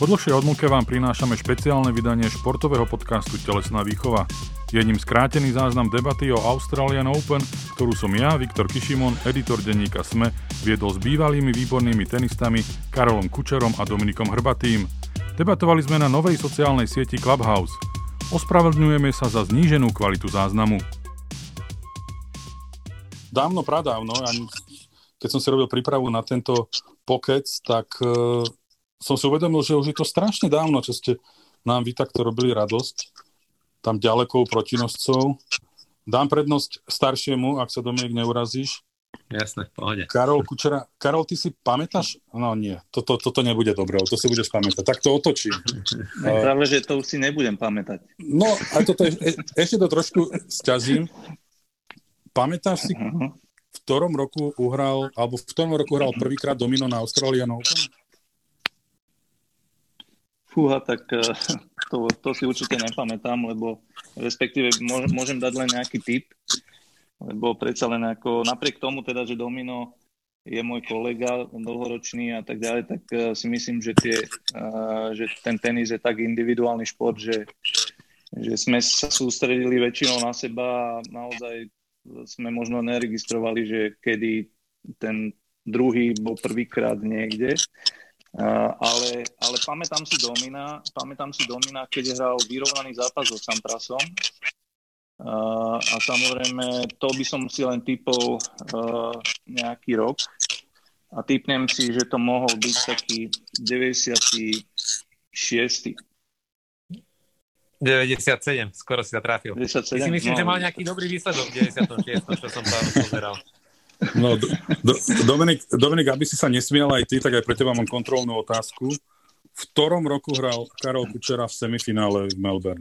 Po dlhšej odmlke vám prinášame špeciálne vydanie športového podcastu Telesná výchova. Je skrátený záznam debaty o Australian Open, ktorú som ja, Viktor Kišimon, editor denníka SME, viedol s bývalými výbornými tenistami Karolom Kučerom a Dominikom Hrbatým. Debatovali sme na novej sociálnej sieti Clubhouse. Ospravedlňujeme sa za zníženú kvalitu záznamu. Dávno, pradávno, keď som si robil prípravu na tento pokec, tak e, som si uvedomil, že už je to strašne dávno, čo ste nám vy takto robili radosť, tam ďalekou protinoscov. Dám prednosť staršiemu, ak sa Dominik neurazíš. Jasné, v pohode. Karol Kučera. Karol, ty si pamätáš? No nie, toto, toto nebude dobré, to si budeš pamätať. Tak to otočím. Práve, že to už si nebudem pamätať. No, a toto je, e, ešte to trošku sťažím. Pamätáš si, v ktorom roku uhral, alebo v ktorom roku hral prvýkrát domino na Australian Open? Fúha, tak eh, to, to si určite nepamätám, lebo respektíve môžem dať len nejaký tip, lebo predsa len ako, napriek tomu teda, že Domino je môj kolega dlhoročný a tak ďalej, tak eh, si myslím, že, tie, eh, že ten tenis je tak individuálny šport, že, že sme sa sústredili väčšinou na seba a naozaj sme možno neregistrovali, že kedy ten druhý bol prvýkrát niekde ale, ale pamätám si Domina, pamätám si Domina, keď hral vyrovnaný zápas so Samprasom. Uh, a samozrejme, to by som si len typol uh, nejaký rok. A typnem si, že to mohol byť taký 96. 97, skoro si sa trafil. 97, Ty si myslím, no, že mal nejaký dobrý výsledok v 96, čo som pozeral. No, do, do, Dominik, Dominik, aby si sa nesmial aj ty, tak aj pre teba mám kontrolnú otázku. V ktorom roku hral Karol Kučera v semifinále v Melbourne?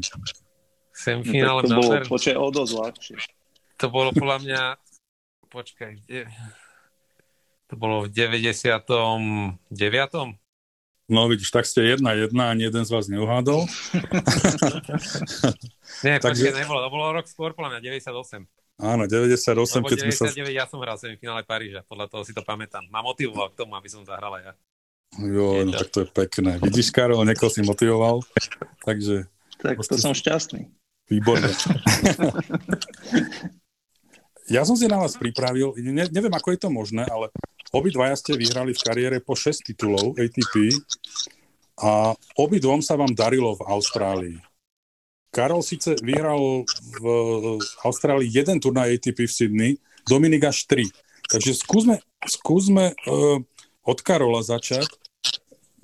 Semifinále no, to Melbourne? Bolo, počkaj, o dosť ľahšie. To bolo podľa mňa... Počkaj, kde... To bolo v 99. No vidíš, tak ste jedna jedna, ani jeden z vás neuhádol. Nie, Takže... počkaj, nebolo, to bolo rok skôr, podľa mňa 98. Áno, 98, Lebo keď 99, sme sa... ja som hral v finále Paríža, podľa toho si to pamätám. Ma motivoval k tomu, aby som zahral aj ja. Jo, no, tak to je pekné. Vidíš, Karol, niekoho si motivoval, takže... Tak to som šťastný. Výborné. ja som si na vás pripravil, ne, neviem, ako je to možné, ale obidvaja ste vyhrali v kariére po 6 titulov ATP a obidvom sa vám darilo v Austrálii. Karol síce vyhral v Austrálii jeden turnaj ATP v Sydney, Dominik až tri. Takže skúsme, skúsme uh, od Karola začať.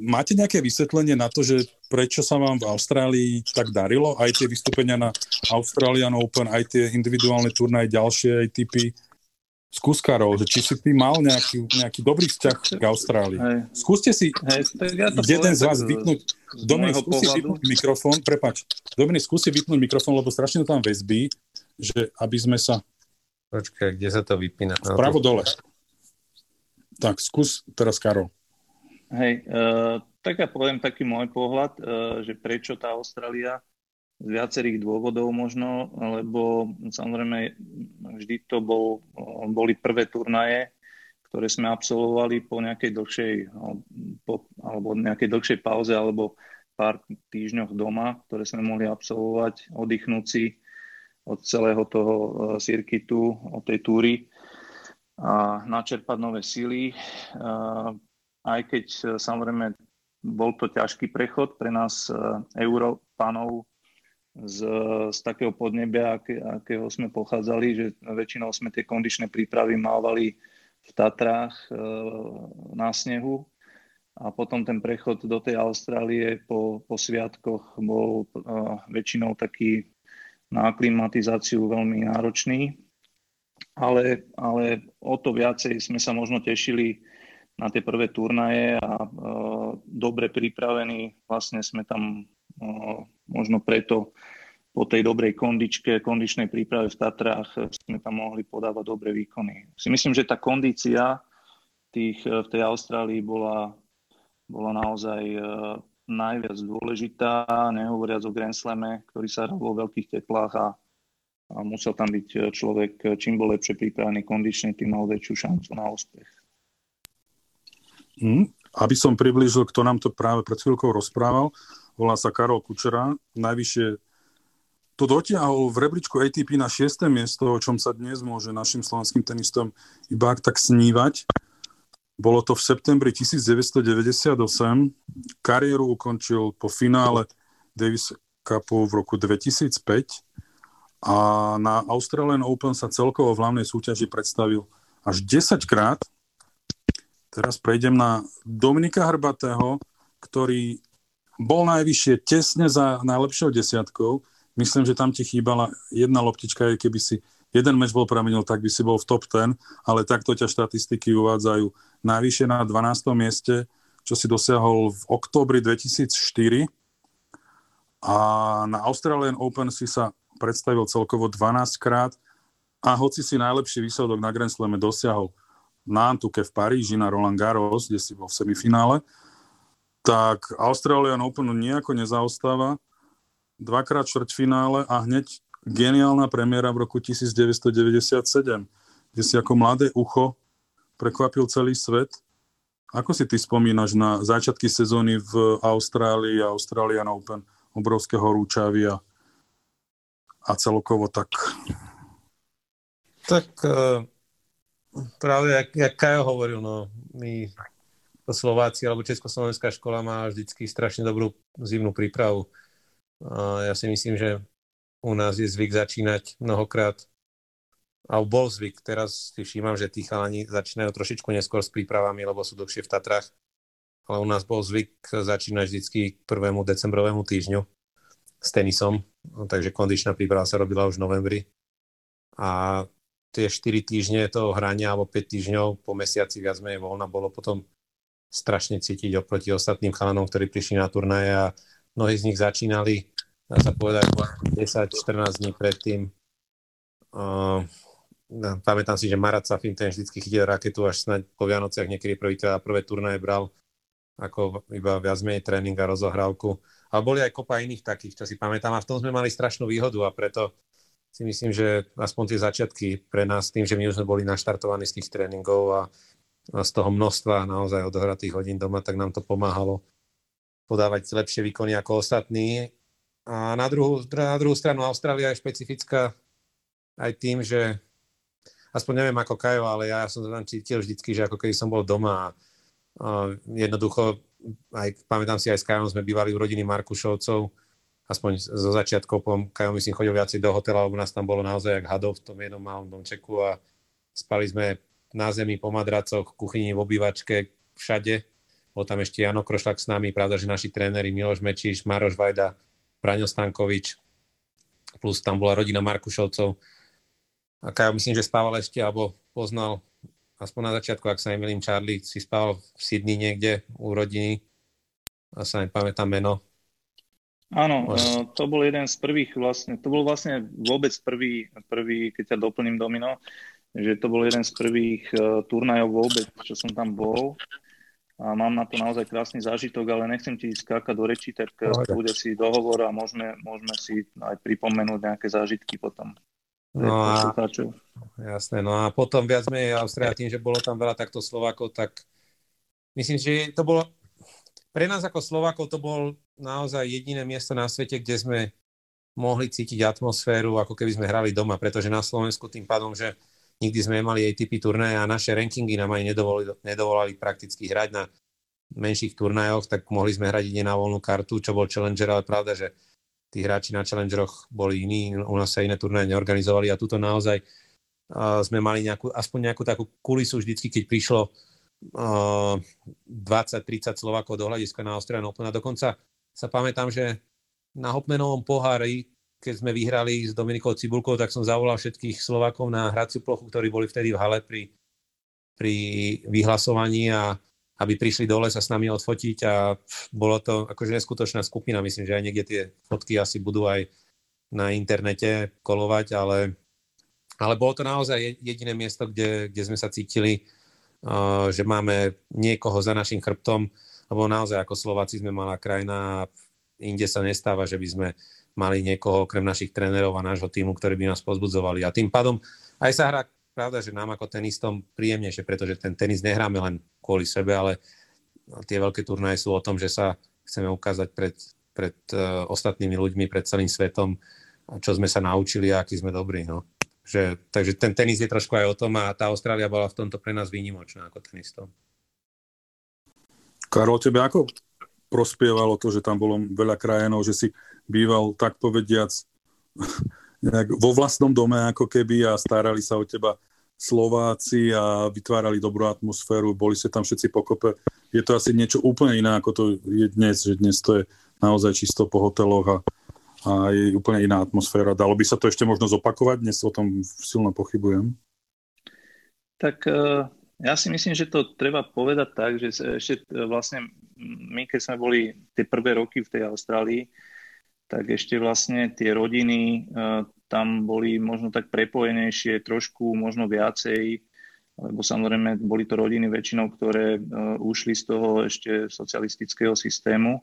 Máte nejaké vysvetlenie na to, že prečo sa vám v Austrálii tak darilo? Aj tie vystúpenia na Australian Open, aj tie individuálne turnaje, ďalšie ATP skús Karol, že či si ty mal nejaký, nejaký dobrý vzťah k Austrálii. Hej. Skúste si Hej, ja jeden z vás vypnúť, Dominik, skúsi vypnúť mikrofón, prepač, Dominik, skúsi vypnúť mikrofón, lebo strašne to tam väzbí, že aby sme sa... Počkaj, kde sa to vypína? Pravo dole. Tak, skús teraz Karol. Hej, uh, tak ja poviem taký môj pohľad, uh, že prečo tá Austrália z viacerých dôvodov možno, lebo samozrejme vždy to bol, boli prvé turnaje, ktoré sme absolvovali po nejakej dlhšej, po, alebo nejakej dlhšej pauze alebo pár týždňoch doma, ktoré sme mohli absolvovať, oddychnúť si od celého toho e, cirkitu, od tej túry a načerpať nové síly. E, aj keď e, samozrejme bol to ťažký prechod pre nás Európanov, z, z takého podnebia, aké, akého sme pochádzali, že väčšinou sme tie kondičné prípravy mávali v Tatrách e, na snehu. A potom ten prechod do tej Austrálie po, po sviatkoch bol e, väčšinou taký na aklimatizáciu veľmi náročný, ale, ale o to viacej sme sa možno tešili na tie prvé turnaje a e, dobre pripravení. Vlastne sme tam možno preto po tej dobrej kondičke, kondičnej príprave v Tatrách sme tam mohli podávať dobré výkony. Si myslím, že tá kondícia tých, v tej Austrálii bola, bola naozaj e, najviac dôležitá, nehovoriac o Grand Slame, ktorý sa hral vo veľkých teplách a, a musel tam byť človek, čím bol lepšie pripravený kondične, tým mal väčšiu šancu na úspech. Hmm. aby som priblížil, kto nám to práve pred chvíľkou rozprával, volá sa Karol Kučera, najvyššie to dotiahol v rebríčku ATP na 6. miesto, o čom sa dnes môže našim slovenským tenistom iba tak snívať. Bolo to v septembri 1998. Kariéru ukončil po finále Davis Cupu v roku 2005 a na Australian Open sa celkovo v hlavnej súťaži predstavil až 10 krát. Teraz prejdem na Dominika Hrbatého, ktorý bol najvyššie tesne za najlepšou desiatkou. Myslím, že tam ti chýbala jedna loptička, aj keby si jeden meč bol pramenil, tak by si bol v top 10, ale takto ťa štatistiky uvádzajú. Najvyššie na 12. mieste, čo si dosiahol v októbri 2004 a na Australian Open si sa predstavil celkovo 12 krát. A hoci si najlepší výsledok na Grand Slame dosiahol na Antuke v Paríži na Roland Garros, kde si bol v semifinále, tak Australian Open nejako nezaostáva dvakrát štvrťfinále a hneď geniálna premiéra v roku 1997, kde si ako mladé ucho prekvapil celý svet. Ako si ty spomínaš na začiatky sezóny v Austrálii a Australian Open, obrovského rúčavia a celkovo tak? Tak uh, práve, jak, jak Kajo hovoril, no, my Slováci alebo Československá škola má vždycky strašne dobrú zimnú prípravu ja si myslím, že u nás je zvyk začínať mnohokrát a bol zvyk. Teraz si všímam, že tí chalani začínajú trošičku neskôr s prípravami, lebo sú dlhšie v Tatrách. Ale u nás bol zvyk začínať vždycky k prvému decembrovému týždňu s tenisom, takže kondičná príprava sa robila už v novembri. A tie 4 týždne toho hrania, alebo 5 týždňov po mesiaci viac menej voľna bolo potom strašne cítiť oproti ostatným chalanom, ktorí prišli na turnaje a Mnohí z nich začínali, dá sa povedať, 10-14 dní predtým. Uh, pamätám si, že Marat Safin ten vždy chytil raketu až snáď po Vianociach niekedy prvý a prvé turnaje bral ako iba viac menej tréning a rozohrávku. Ale boli aj kopa iných takých, čo si pamätám. A v tom sme mali strašnú výhodu a preto si myslím, že aspoň tie začiatky pre nás, tým, že my už sme boli naštartovaní z tých tréningov a, a z toho množstva naozaj odohratých hodín doma, tak nám to pomáhalo podávať lepšie výkony ako ostatní. A na druhú, na druhú stranu Austrália je špecifická aj tým, že aspoň neviem ako Kajo, ale ja, som tam cítil vždycky, že ako keby som bol doma a, jednoducho, aj, pamätám si aj s Kajom sme bývali u rodiny Markušovcov, aspoň zo začiatkov, po Kajo myslím chodil viacej do hotela, lebo nás tam bolo naozaj jak hadov v tom jednom malom domčeku a spali sme na zemi, po madracoch, v kuchyni, v obývačke, všade bol tam ešte Jano Krošlak s nami, pravda, že naši tréneri Miloš Mečiš, Maroš Vajda, Braňo Stankovič, plus tam bola rodina Markušovcov. A Kajo myslím, že spával ešte, alebo poznal aspoň na začiatku, ak sa nemýlim, Charlie si spával v Sydney niekde u rodiny. A sa nepamätám meno. Áno, Môže... to bol jeden z prvých vlastne, to bol vlastne vôbec prvý, prvý keď ťa doplním domino, že to bol jeden z prvých uh, turnajov vôbec, čo som tam bol a mám na to naozaj krásny zážitok, ale nechcem ti skákať do rečí, tak no, bude si dohovor a môžeme, môžeme si aj pripomenúť nejaké zážitky potom. No a, jasné, no a potom viac menej Austria tým, že bolo tam veľa takto Slovákov, tak myslím, že to bolo, pre nás ako Slovákov to bol naozaj jediné miesto na svete, kde sme mohli cítiť atmosféru, ako keby sme hrali doma, pretože na Slovensku tým pádom, že nikdy sme nemali ATP turnaje a naše rankingy nám aj nedovolili, nedovolali prakticky hrať na menších turnajoch, tak mohli sme hrať ide na voľnú kartu, čo bol Challenger, ale pravda, že tí hráči na Challengeroch boli iní, u nás sa iné turnaje neorganizovali a tuto naozaj uh, sme mali nejakú, aspoň nejakú takú kulisu vždycky, keď prišlo uh, 20-30 Slovákov do hľadiska na Austrian Open a dokonca sa pamätám, že na Hopmanovom pohári keď sme vyhrali s Dominikou Cibulkou, tak som zavolal všetkých Slovákov na hraciu plochu, ktorí boli vtedy v hale pri, pri vyhlasovaní a aby prišli dole sa s nami odfotiť a bolo to akože neskutočná skupina. Myslím, že aj niekde tie fotky asi budú aj na internete kolovať, ale, ale bolo to naozaj jediné miesto, kde, kde sme sa cítili, uh, že máme niekoho za našim chrbtom, lebo naozaj ako Slováci sme malá krajina a inde sa nestáva, že by sme mali niekoho okrem našich trénerov a nášho týmu, ktorí by nás pozbudzovali. A tým pádom aj sa hrá, pravda, že nám ako tenistom príjemnejšie, pretože ten tenis nehráme len kvôli sebe, ale tie veľké turnaje sú o tom, že sa chceme ukázať pred, pred uh, ostatnými ľuďmi, pred celým svetom, čo sme sa naučili a aký sme dobrí. No. Že, takže ten tenis je trošku aj o tom a tá Austrália bola v tomto pre nás výnimočná ako tenistov. Karol, tebe ako prospievalo to, že tam bolo veľa krajinov, že si býval tak povediac vo vlastnom dome ako keby a starali sa o teba Slováci a vytvárali dobrú atmosféru, boli ste tam všetci pokope. Je to asi niečo úplne iné, ako to je dnes, že dnes to je naozaj čisto po hoteloch a, a je úplne iná atmosféra. Dalo by sa to ešte možno zopakovať? Dnes o tom silno pochybujem. Tak e, ja si myslím, že to treba povedať tak, že ešte e, vlastne my, keď sme boli tie prvé roky v tej Austrálii, tak ešte vlastne tie rodiny uh, tam boli možno tak prepojenejšie, trošku možno viacej, lebo samozrejme boli to rodiny väčšinou, ktoré uh, ušli z toho ešte socialistického systému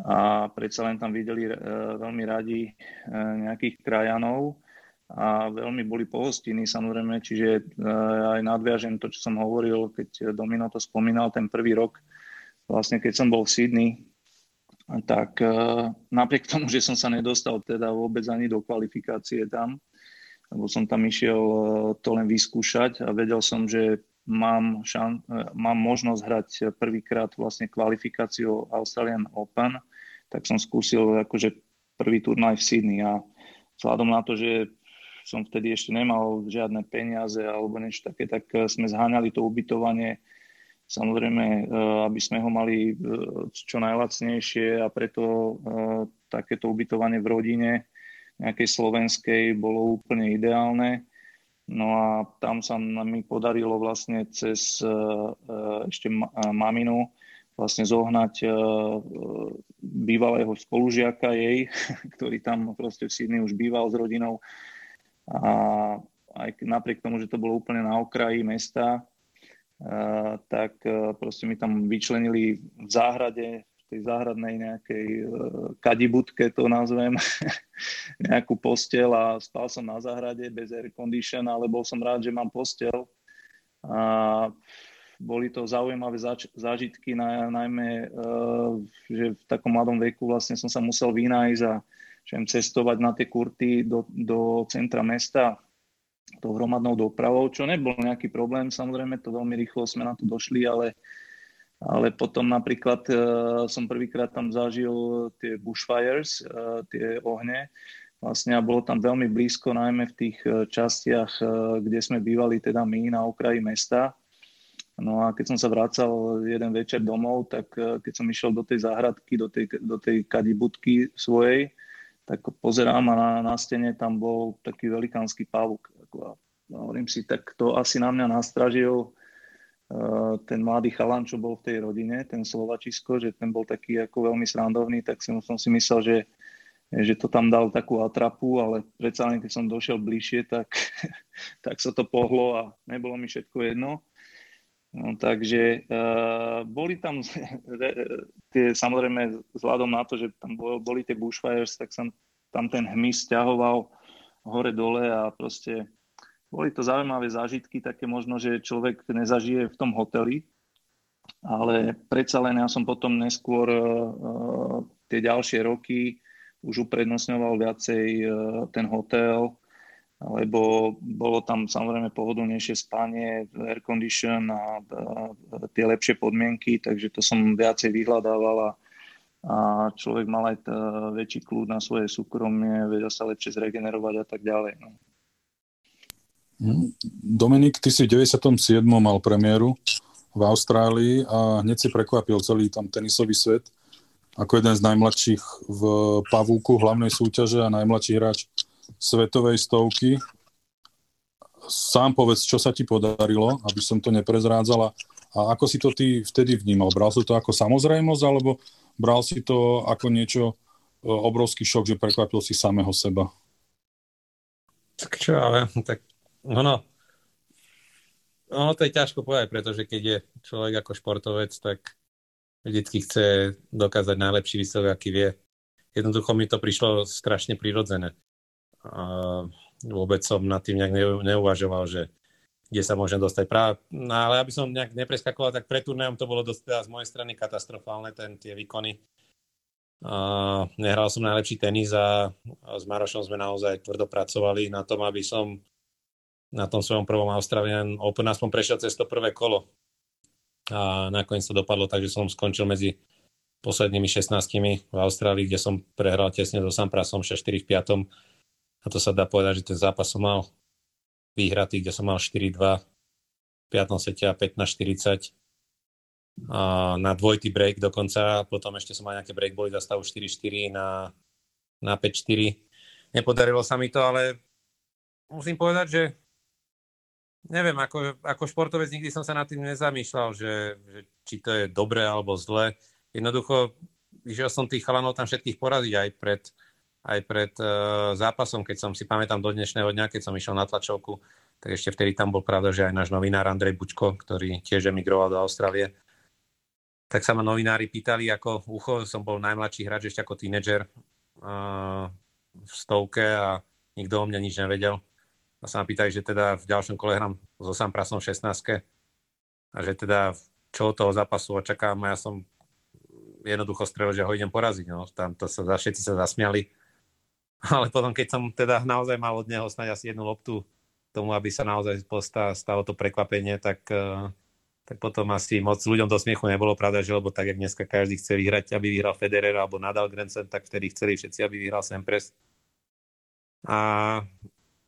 a predsa len tam videli uh, veľmi radi nejakých krajanov a veľmi boli pohostinní samozrejme, čiže aj nadviažem to, čo som hovoril, keď Domino to spomínal, ten prvý rok, vlastne keď som bol v Sydney, tak uh, napriek tomu, že som sa nedostal teda vôbec ani do kvalifikácie tam, lebo som tam išiel uh, to len vyskúšať a vedel som, že mám, šan, uh, mám možnosť hrať prvýkrát vlastne kvalifikáciu Australian Open, tak som skúsil akože prvý turnaj v Sydney a vzhľadom na to, že som vtedy ešte nemal žiadne peniaze alebo niečo také, tak sme zháňali to ubytovanie Samozrejme, e, aby sme ho mali e, čo najlacnejšie a preto e, takéto ubytovanie v rodine nejakej slovenskej bolo úplne ideálne. No a tam sa mi podarilo vlastne cez ešte maminu vlastne zohnať bývalého spolužiaka jej, ktorý tam proste v Sydney už býval s rodinou. A aj napriek tomu, že to bolo úplne na okraji mesta, tak e, proste mi tam vyčlenili v záhrade, v tej záhradnej nejakej e, kadibutke to nazvem, nejakú postel a spal som na záhrade bez air condition, ale bol som rád, že mám postel. A boli to zaujímavé zač- zážitky, na, najmä, uh, že v takom mladom veku vlastne som sa musel vynájsť a cestovať na tie kurty do, do centra mesta tou hromadnou dopravou, čo nebol nejaký problém, samozrejme to veľmi rýchlo sme na to došli, ale, ale potom napríklad uh, som prvýkrát tam zažil tie bushfires, uh, tie ohne, vlastne a bolo tam veľmi blízko, najmä v tých uh, častiach, uh, kde sme bývali teda my na okraji mesta. No a keď som sa vracal jeden večer domov, tak uh, keď som išiel do tej záhradky, do tej, do tej kadibudky svojej, tak pozerám a na, na stene tam bol taký velikánsky pavúk. A hovorím si, tak to asi na mňa nastražil uh, ten mladý chalan, čo bol v tej rodine, ten Slovačisko, že ten bol taký ako veľmi srandovný, tak si, som si myslel, že, že to tam dal takú atrapu, ale predsa len keď som došiel bližšie, tak, tak sa to pohlo a nebolo mi všetko jedno. No, takže uh, boli tam tie, samozrejme, vzhľadom na to, že tam boli tie bushfires, tak som tam ten hmyz stiahoval hore-dole a proste boli to zaujímavé zážitky, také možno, že človek nezažije v tom hoteli, ale predsa len ja som potom neskôr uh, tie ďalšie roky už uprednostňoval viacej uh, ten hotel, lebo bolo tam samozrejme pohodlnejšie spanie, air condition a, tie lepšie podmienky, takže to som viacej vyhľadával a, človek mal aj väčší kľud na svoje súkromie, vedel sa lepšie zregenerovať a tak ďalej. No. Hm. Dominik, ty si v 97. mal premiéru v Austrálii a hneď si prekvapil celý tam tenisový svet ako jeden z najmladších v pavúku hlavnej súťaže a najmladší hráč svetovej stovky. Sám povedz, čo sa ti podarilo, aby som to neprezrádzala. A ako si to ty vtedy vnímal? Bral si to ako samozrejmosť, alebo bral si to ako niečo, e, obrovský šok, že prekvapil si samého seba? Tak čo, ale tak ono, ono to je ťažko povedať, pretože keď je človek ako športovec, tak vždycky chce dokázať najlepší výsledok, aký vie. Jednoducho mi to prišlo strašne prirodzené vôbec som nad tým nejak neuvažoval, že kde sa môžem dostať. Práve, no, ale aby som nejak nepreskakoval, tak pred turnajom to bolo dosť teda z mojej strany katastrofálne, ten, tie výkony. Uh, nehral som najlepší tenis a, a s Marošom sme naozaj tvrdo pracovali na tom, aby som na tom svojom prvom Australian Open aspoň prešiel cez to prvé kolo. A nakoniec to dopadlo tak, že som skončil medzi poslednými 16 v Austrálii, kde som prehral tesne so Samprasom 6-4 v 5. A to sa dá povedať, že ten zápas som mal vyhratý, kde som mal 4-2 v 5. sete a 15-40 a na dvojitý break dokonca, potom ešte som mal nejaké breakboly za stavu 4-4 na, na 5-4. Nepodarilo sa mi to, ale musím povedať, že neviem, ako, ako športovec nikdy som sa nad tým nezamýšľal, že, že či to je dobré alebo zle jednoducho išiel som tých chalanov tam všetkých poraziť aj pred, aj pred uh, zápasom, keď som si pamätám do dnešného dňa, keď som išiel na tlačovku, tak ešte vtedy tam bol pravda, že aj náš novinár Andrej Bučko, ktorý tiež emigroval do Austrálie, tak sa ma novinári pýtali ako ucho, som bol najmladší hráč ešte ako tínedžer uh, v stovke a nikto o mňa nič nevedel. A sa ma pýtali, že teda v ďalšom kole hrám so Samprasom v 16 a že teda čo od toho zápasu očakám. A ja som jednoducho strelil, že ho idem poraziť. No. Tam to sa, všetci sa zasmiali. Ale potom, keď som teda naozaj mal od neho snáď asi jednu loptu tomu, aby sa naozaj stalo to prekvapenie, tak, eh, tak potom asi moc ľuďom do smiechu nebolo pravda, že lebo tak, jak dneska každý chce vyhrať, aby vyhral Federer alebo Nadal Grand tak vtedy chceli všetci, aby vyhral Sempres. A,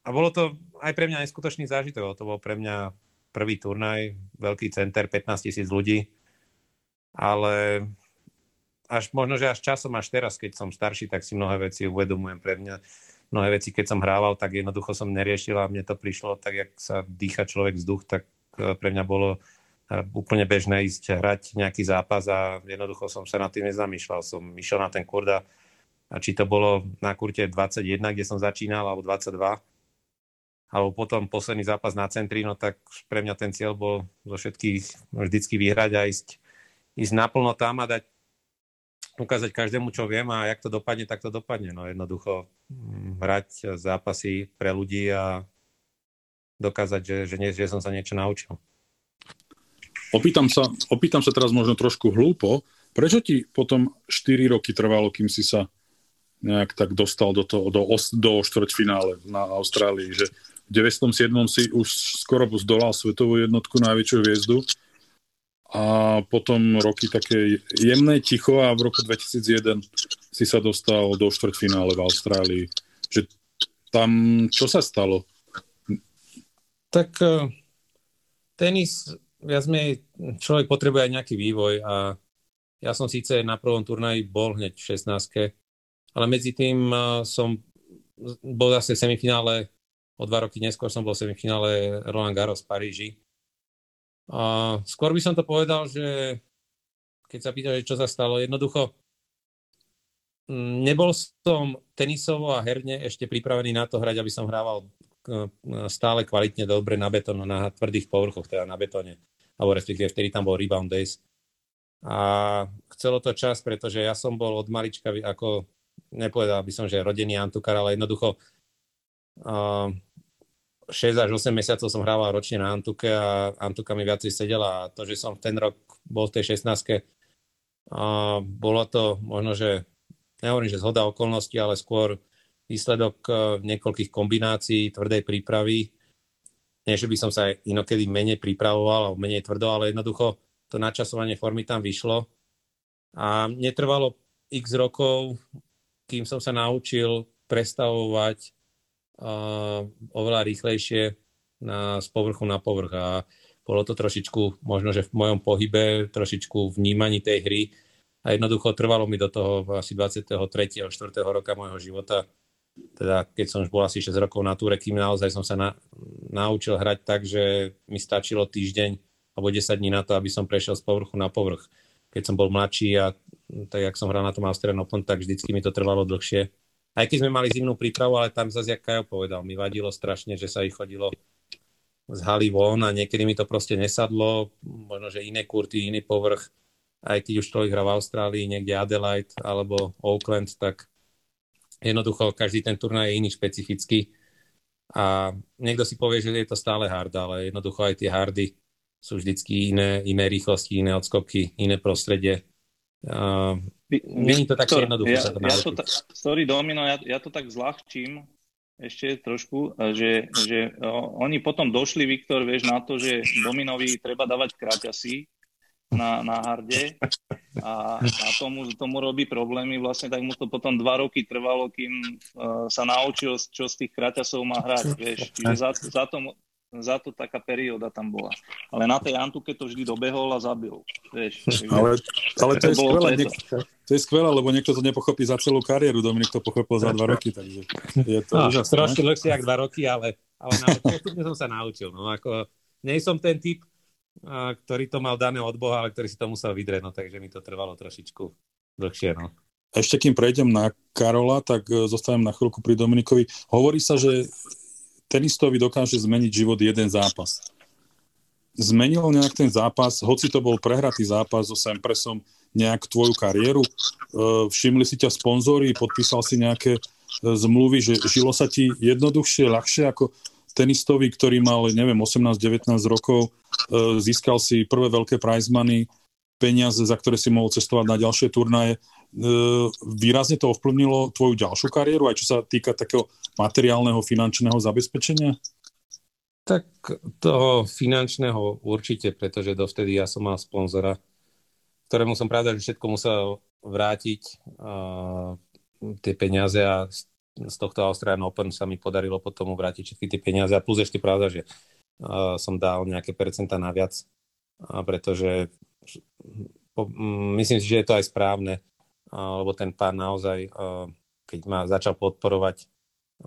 a bolo to aj pre mňa neskutočný zážitok. To bol pre mňa prvý turnaj, veľký center, 15 tisíc ľudí. Ale až možno, že až časom, až teraz, keď som starší, tak si mnohé veci uvedomujem pre mňa. Mnohé veci, keď som hrával, tak jednoducho som neriešil a mne to prišlo tak, jak sa dýcha človek vzduch, tak e, pre mňa bolo e, úplne bežné ísť hrať nejaký zápas a jednoducho som sa nad tým nezamýšľal. Som išiel na ten kurda a či to bolo na kurte 21, kde som začínal, alebo 22, alebo potom posledný zápas na centri, no tak pre mňa ten cieľ bol zo všetkých vždycky vyhrať a ísť, ísť naplno tam a dať ukázať každému, čo viem a jak to dopadne, tak to dopadne. No jednoducho mm, hrať zápasy pre ľudí a dokázať, že, že, nie, že som sa niečo naučil. Opýtam sa, opýtam sa teraz možno trošku hlúpo, prečo ti potom 4 roky trvalo, kým si sa nejak tak dostal do, toho, do, do štvrťfinále na Austrálii, že v 97. si už skoro zdolal svetovú jednotku, najväčšiu hviezdu a potom roky také jemné ticho a v roku 2001 si sa dostal do štvrťfinále v Austrálii. Že tam, čo sa stalo? Tak uh, tenis, viac menej, človek potrebuje aj nejaký vývoj a ja som síce na prvom turnaji bol hneď v 16 ale medzi tým uh, som bol zase v semifinále, o dva roky neskôr som bol v semifinále Roland Garros v Paríži a skôr by som to povedal, že keď sa pýta, čo sa stalo, jednoducho mm, nebol som tenisovo a herne ešte pripravený na to hrať, aby som hrával e, stále kvalitne dobre na betónu, na tvrdých povrchoch, teda na betóne, alebo respektíve vtedy tam bol rebound days. A chcelo to čas, pretože ja som bol od malička, ako nepovedal by som, že rodený Antukar, ale jednoducho 6 až 8 mesiacov som hrával ročne na Antuke a Antuka mi viacej sedela a to, že som ten rok bol v tej 16 a bolo to možno, že nehovorím, že zhoda okolností, ale skôr výsledok e, niekoľkých kombinácií tvrdej prípravy. Nie, že by som sa inokedy menej pripravoval alebo menej tvrdo, ale jednoducho to načasovanie formy tam vyšlo. A netrvalo x rokov, kým som sa naučil prestavovať oveľa rýchlejšie na, z povrchu na povrch a bolo to trošičku, možno, že v mojom pohybe, trošičku vnímaní tej hry a jednoducho trvalo mi do toho asi 23. 4. roka môjho života, teda keď som už bol asi 6 rokov na túre, kým naozaj som sa na, naučil hrať tak, že mi stačilo týždeň alebo 10 dní na to, aby som prešiel z povrchu na povrch. Keď som bol mladší a tak, jak som hral na tom Australian Open, tak vždycky mi to trvalo dlhšie aj keď sme mali zimnú prípravu, ale tam zase, jak Kajo povedal, mi vadilo strašne, že sa ich chodilo z haly von a niekedy mi to proste nesadlo, možno, že iné kurty, iný povrch, aj keď už človek hrá v Austrálii, niekde Adelaide alebo Auckland, tak jednoducho každý ten turnaj je iný špecifický A niekto si povie, že je to stále hard, ale jednoducho aj tie hardy sú vždycky iné, iné rýchlosti, iné odskoky, iné prostredie. Uh, Není to také jednoduché ja, sa to ja to ta, Sorry Domino, ja, ja to tak zľahčím ešte trošku, že, že o, oni potom došli, Viktor, vieš, na to, že Dominovi treba dávať kraťasy, na, na harde a, a tomu, tomu robí problémy. Vlastne tak mu to potom dva roky trvalo, kým uh, sa naučil, čo z tých kraťasov má hrať. Vieš. Čiže za, za, to, za to taká perióda tam bola. Ale na tej Antuke to vždy dobehol a zabil. Vieš. Ale, ale to, to, je skvelé, to je skvelé, lebo niekto to nepochopí za celú kariéru. Dominik to pochopil za dva roky, takže je to no, úžasné. Trošku dlhšie, jak dva roky, ale, ale postupne som sa naučil. No, ako, nie som ten typ, ktorý to mal dané od Boha, ale ktorý si to musel vydrieť, no takže mi to trvalo trošičku dlhšie, no. Ešte kým prejdem na Karola, tak e, zostanem na chvíľku pri Dominikovi. Hovorí sa, že tenistovi dokáže zmeniť život jeden zápas. Zmenil nejak ten zápas, hoci to bol prehratý zápas so Sempresom, nejak tvoju kariéru? E, všimli si ťa sponzory, podpísal si nejaké e, zmluvy, že žilo sa ti jednoduchšie, ľahšie ako tenistovi, ktorý mal, neviem, 18-19 rokov, e, získal si prvé veľké prize money, peniaze, za ktoré si mohol cestovať na ďalšie turnaje. Výrazne to ovplyvnilo tvoju ďalšiu kariéru, aj čo sa týka takého materiálneho, finančného zabezpečenia? Tak toho finančného určite, pretože dovtedy ja som mal sponzora, ktorému som pravda, že všetko musel vrátiť uh, tie peniaze a z tohto Australian Open sa mi podarilo potom vrátiť všetky tie peniaze. A plus ešte pravda, že uh, som dal nejaké percenta naviac, uh, pretože po, myslím si, že je to aj správne, uh, lebo ten pán naozaj, uh, keď ma začal podporovať,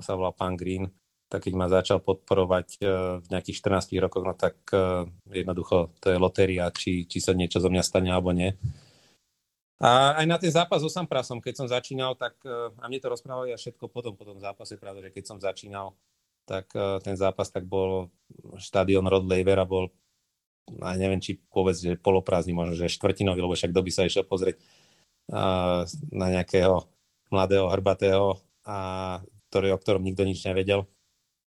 sa volal pán Green, tak keď ma začal podporovať uh, v nejakých 14 rokoch, no tak uh, jednoducho to je lotéria, či, či sa niečo zo mňa stane alebo nie. A aj na ten zápas so Samprasom, keď som začínal, tak e, a mne to rozprávali a všetko potom po tom zápase, pravda, že keď som začínal, tak ten zápas tak bol štadión Rod Laver a bol a neviem, či povedz, že poloprázdny, možno, že štvrtinový, lebo však kto by sa išiel pozrieť na nejakého mladého, hrbatého, a ktorý, o ktorom nikto nič nevedel.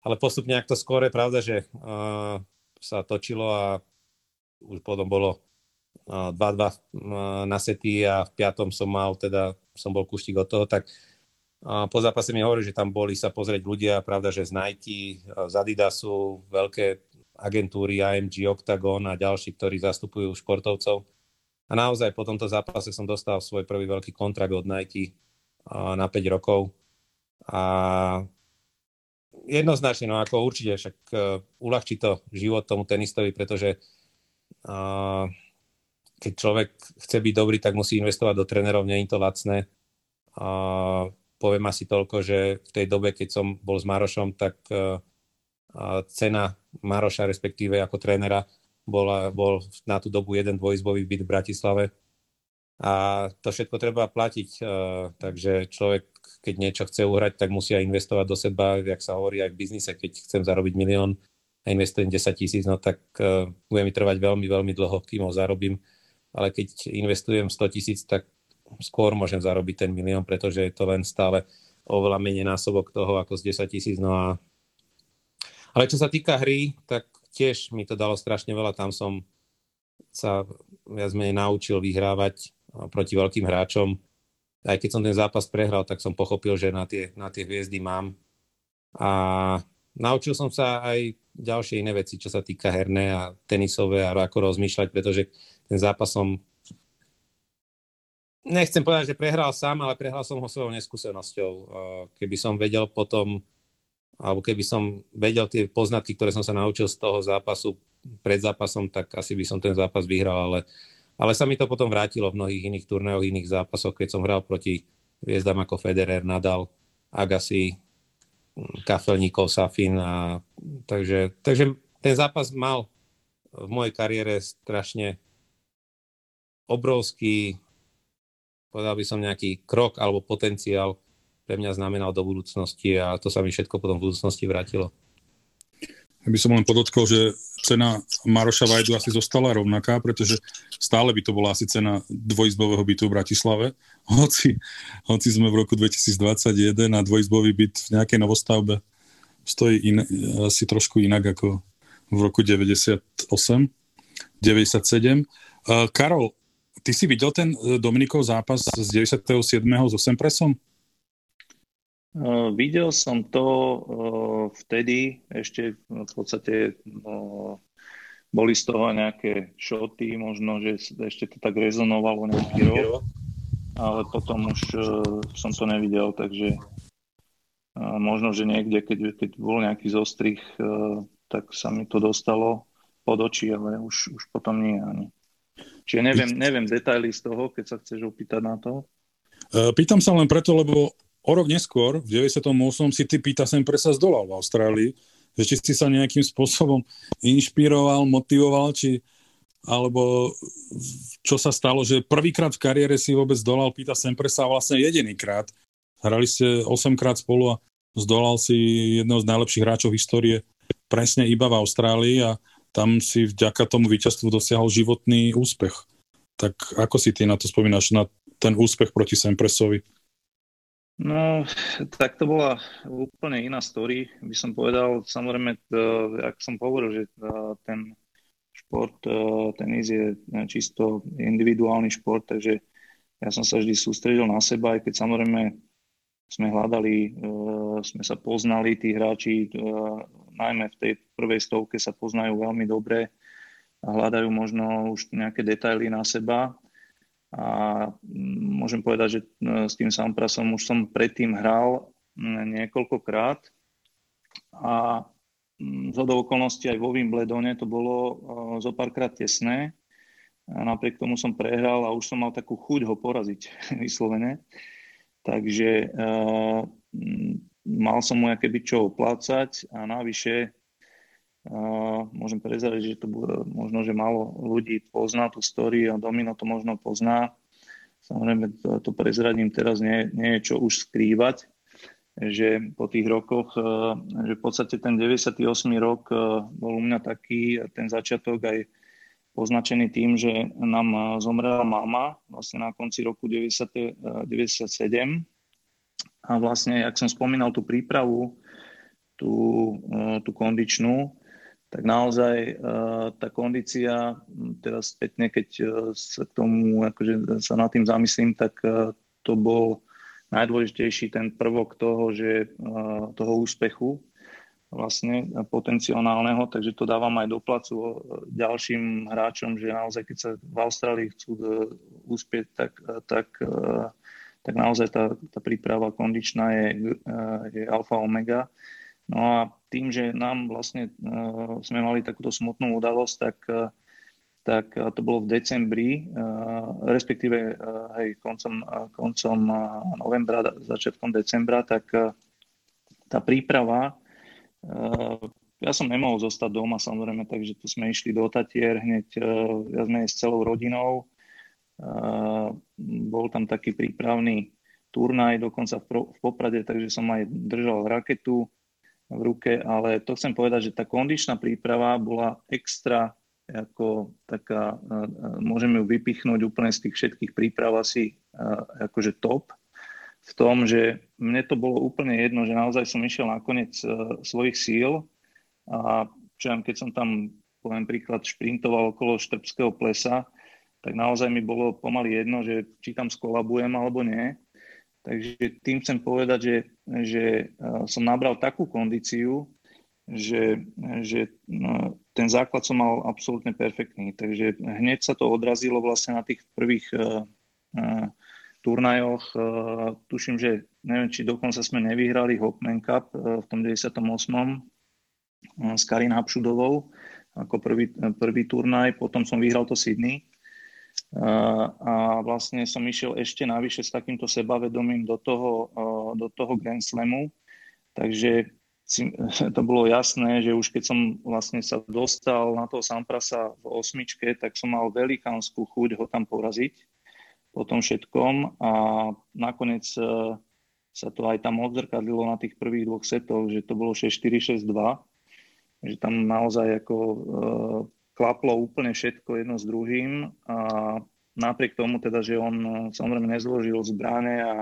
Ale postupne, ak to skôr je pravda, že uh, sa točilo a už potom bolo 2-2 na sety a v piatom som mal, teda som bol kuštík od toho, tak po zápase mi hovorí, že tam boli sa pozrieť ľudia, pravda, že z Nike, z Adidasu, veľké agentúry AMG, Octagon a ďalší, ktorí zastupujú športovcov. A naozaj po tomto zápase som dostal svoj prvý veľký kontrakt od Nike na 5 rokov. A jednoznačne, no ako určite, však uh, uľahčí to život tomu tenistovi, pretože uh, keď človek chce byť dobrý, tak musí investovať do trénerov, nie je to lacné. A poviem asi toľko, že v tej dobe, keď som bol s Marošom, tak e, cena Maroša, respektíve ako trénera, bola, bol na tú dobu jeden dvojizbový byt v Bratislave. A to všetko treba platiť, e, takže človek, keď niečo chce uhrať, tak musí aj investovať do seba, jak sa hovorí aj v biznise, keď chcem zarobiť milión a investujem 10 tisíc, no tak e, bude mi trvať veľmi, veľmi dlho, kým ho zarobím ale keď investujem 100 tisíc, tak skôr môžem zarobiť ten milión, pretože je to len stále oveľa menej násobok toho ako z 10 tisíc. No a... Ale čo sa týka hry, tak tiež mi to dalo strašne veľa. Tam som sa viac menej naučil vyhrávať proti veľkým hráčom. Aj keď som ten zápas prehral, tak som pochopil, že na tie, na tie hviezdy mám. A naučil som sa aj ďalšie iné veci, čo sa týka herné a tenisové a ako rozmýšľať, pretože ten zápas som nechcem povedať, že prehral sám, ale prehral som ho svojou neskúsenosťou. Keby som vedel potom, alebo keby som vedel tie poznatky, ktoré som sa naučil z toho zápasu pred zápasom, tak asi by som ten zápas vyhral, ale, ale sa mi to potom vrátilo v mnohých iných turnajoch, iných zápasoch, keď som hral proti hviezdam ako Federer, Nadal, Agassi, Kafelníkov, Safin. A, takže, takže ten zápas mal v mojej kariére strašne obrovský, povedal by som nejaký krok alebo potenciál pre mňa znamenal do budúcnosti a to sa mi všetko potom v budúcnosti vrátilo. Ja by som len podotkol, že cena Maroša Vajdu asi zostala rovnaká, pretože stále by to bola asi cena dvojizbového bytu v Bratislave. Hoci, hoci sme v roku 2021 a dvojizbový byt v nejakej novostavbe stojí in, asi trošku inak ako v roku 98, 97. Uh, Karol, ty si videl ten e, Dominikov zápas z 97. so Sempresom? Uh, videl som to uh, vtedy, ešte v podstate uh, boli z toho nejaké šoty, možno, že ešte to tak rezonovalo nejaký rok, ale potom už som to nevidel, takže možno, že niekde, keď, keď bol nejaký zostrich, tak sa mi to dostalo pod oči, ale už, už potom nie ani. Čiže neviem, neviem detaily z toho, keď sa chceš opýtať na to. Pýtam sa len preto, lebo o rok neskôr, v 98. si ty pýta sem presa zdolal v Austrálii že či si sa nejakým spôsobom inšpiroval, motivoval, či alebo čo sa stalo, že prvýkrát v kariére si vôbec dolal Pita Sempresa vlastne jedinýkrát. Hrali ste 8 krát spolu a zdolal si jedného z najlepších hráčov histórie presne iba v Austrálii a tam si vďaka tomu víťazstvu dosiahol životný úspech. Tak ako si ty na to spomínaš, na ten úspech proti Sempresovi? No, tak to bola úplne iná story, by som povedal. Samozrejme, ak som hovoril, že ten šport, tenis je čisto individuálny šport, takže ja som sa vždy sústredil na seba, aj keď samozrejme sme hľadali, sme sa poznali, tí hráči, najmä v tej prvej stovke sa poznajú veľmi dobre a hľadajú možno už nejaké detaily na seba a môžem povedať, že no, s tým Samprasom už som predtým hral niekoľkokrát a z hodou okolností aj vo Wimbledone to bolo zo párkrát tesné. Napriek tomu som prehral a už som mal takú chuť ho poraziť vyslovene. Takže uh, mal som mu aké byť čo oplácať a navyše môžem prezrať, že to bude, možno, že málo ľudí pozná tú story a Domino to možno pozná. Samozrejme, to, to prezradím teraz, nie, nie je čo už skrývať, že po tých rokoch, e, že v podstate ten 98. rok e, bol u mňa taký, ten začiatok aj poznačený tým, že nám e, zomrela mama vlastne na konci roku 90, 97 a vlastne, ak som spomínal tú prípravu, tú, tú kondičnú, tak naozaj uh, tá kondícia, teraz spätne, keď uh, sa k tomu, akože sa nad tým zamyslím, tak uh, to bol najdôležitejší ten prvok toho, že toho úspechu vlastne potenciálneho, takže to dávam aj do placu ďalším hráčom, že naozaj keď sa v Austrálii chcú úspieť, tak, tak, tak naozaj tá, tá príprava kondičná je, je alfa omega. No a tým, že nám vlastne uh, sme mali takúto smutnú udalosť, tak, uh, tak uh, to bolo v decembri, uh, respektíve uh, hej, koncom, uh, koncom uh, novembra, začiatkom decembra, tak uh, tá príprava, uh, ja som nemohol zostať doma samozrejme, takže tu sme išli do Tatier hneď, uh, ja sme s celou rodinou. Uh, bol tam taký prípravný turnaj, dokonca v, v Poprade, takže som aj držal raketu v ruke, ale to chcem povedať, že tá kondičná príprava bola extra ako taká, môžeme ju vypichnúť úplne z tých všetkých príprav asi akože top v tom, že mne to bolo úplne jedno, že naozaj som išiel na koniec svojich síl a čo keď som tam, poviem príklad, šprintoval okolo Štrbského plesa, tak naozaj mi bolo pomaly jedno, že či tam skolabujem alebo nie. Takže tým chcem povedať, že, že som nabral takú kondíciu, že, že no, ten základ som mal absolútne perfektný. Takže hneď sa to odrazilo vlastne na tých prvých uh, turnajoch. Tuším, že neviem, či dokonca sme nevyhrali Hopman Cup v tom 98. Uh, s Karin Hapšudovou ako prvý, prvý turnaj. Potom som vyhral to Sydney a vlastne som išiel ešte navyše s takýmto sebavedomím do toho, do toho Grand Slamu. Takže to bolo jasné, že už keď som vlastne sa dostal na toho Samprasa v osmičke, tak som mal velikánsku chuť ho tam poraziť po tom všetkom a nakoniec e, sa to aj tam odzrkadlilo na tých prvých dvoch setoch, že to bolo 6-4, 6-2, že tam naozaj ako e, klaplo úplne všetko jedno s druhým a napriek tomu teda, že on eh, samozrejme nezložil zbrane a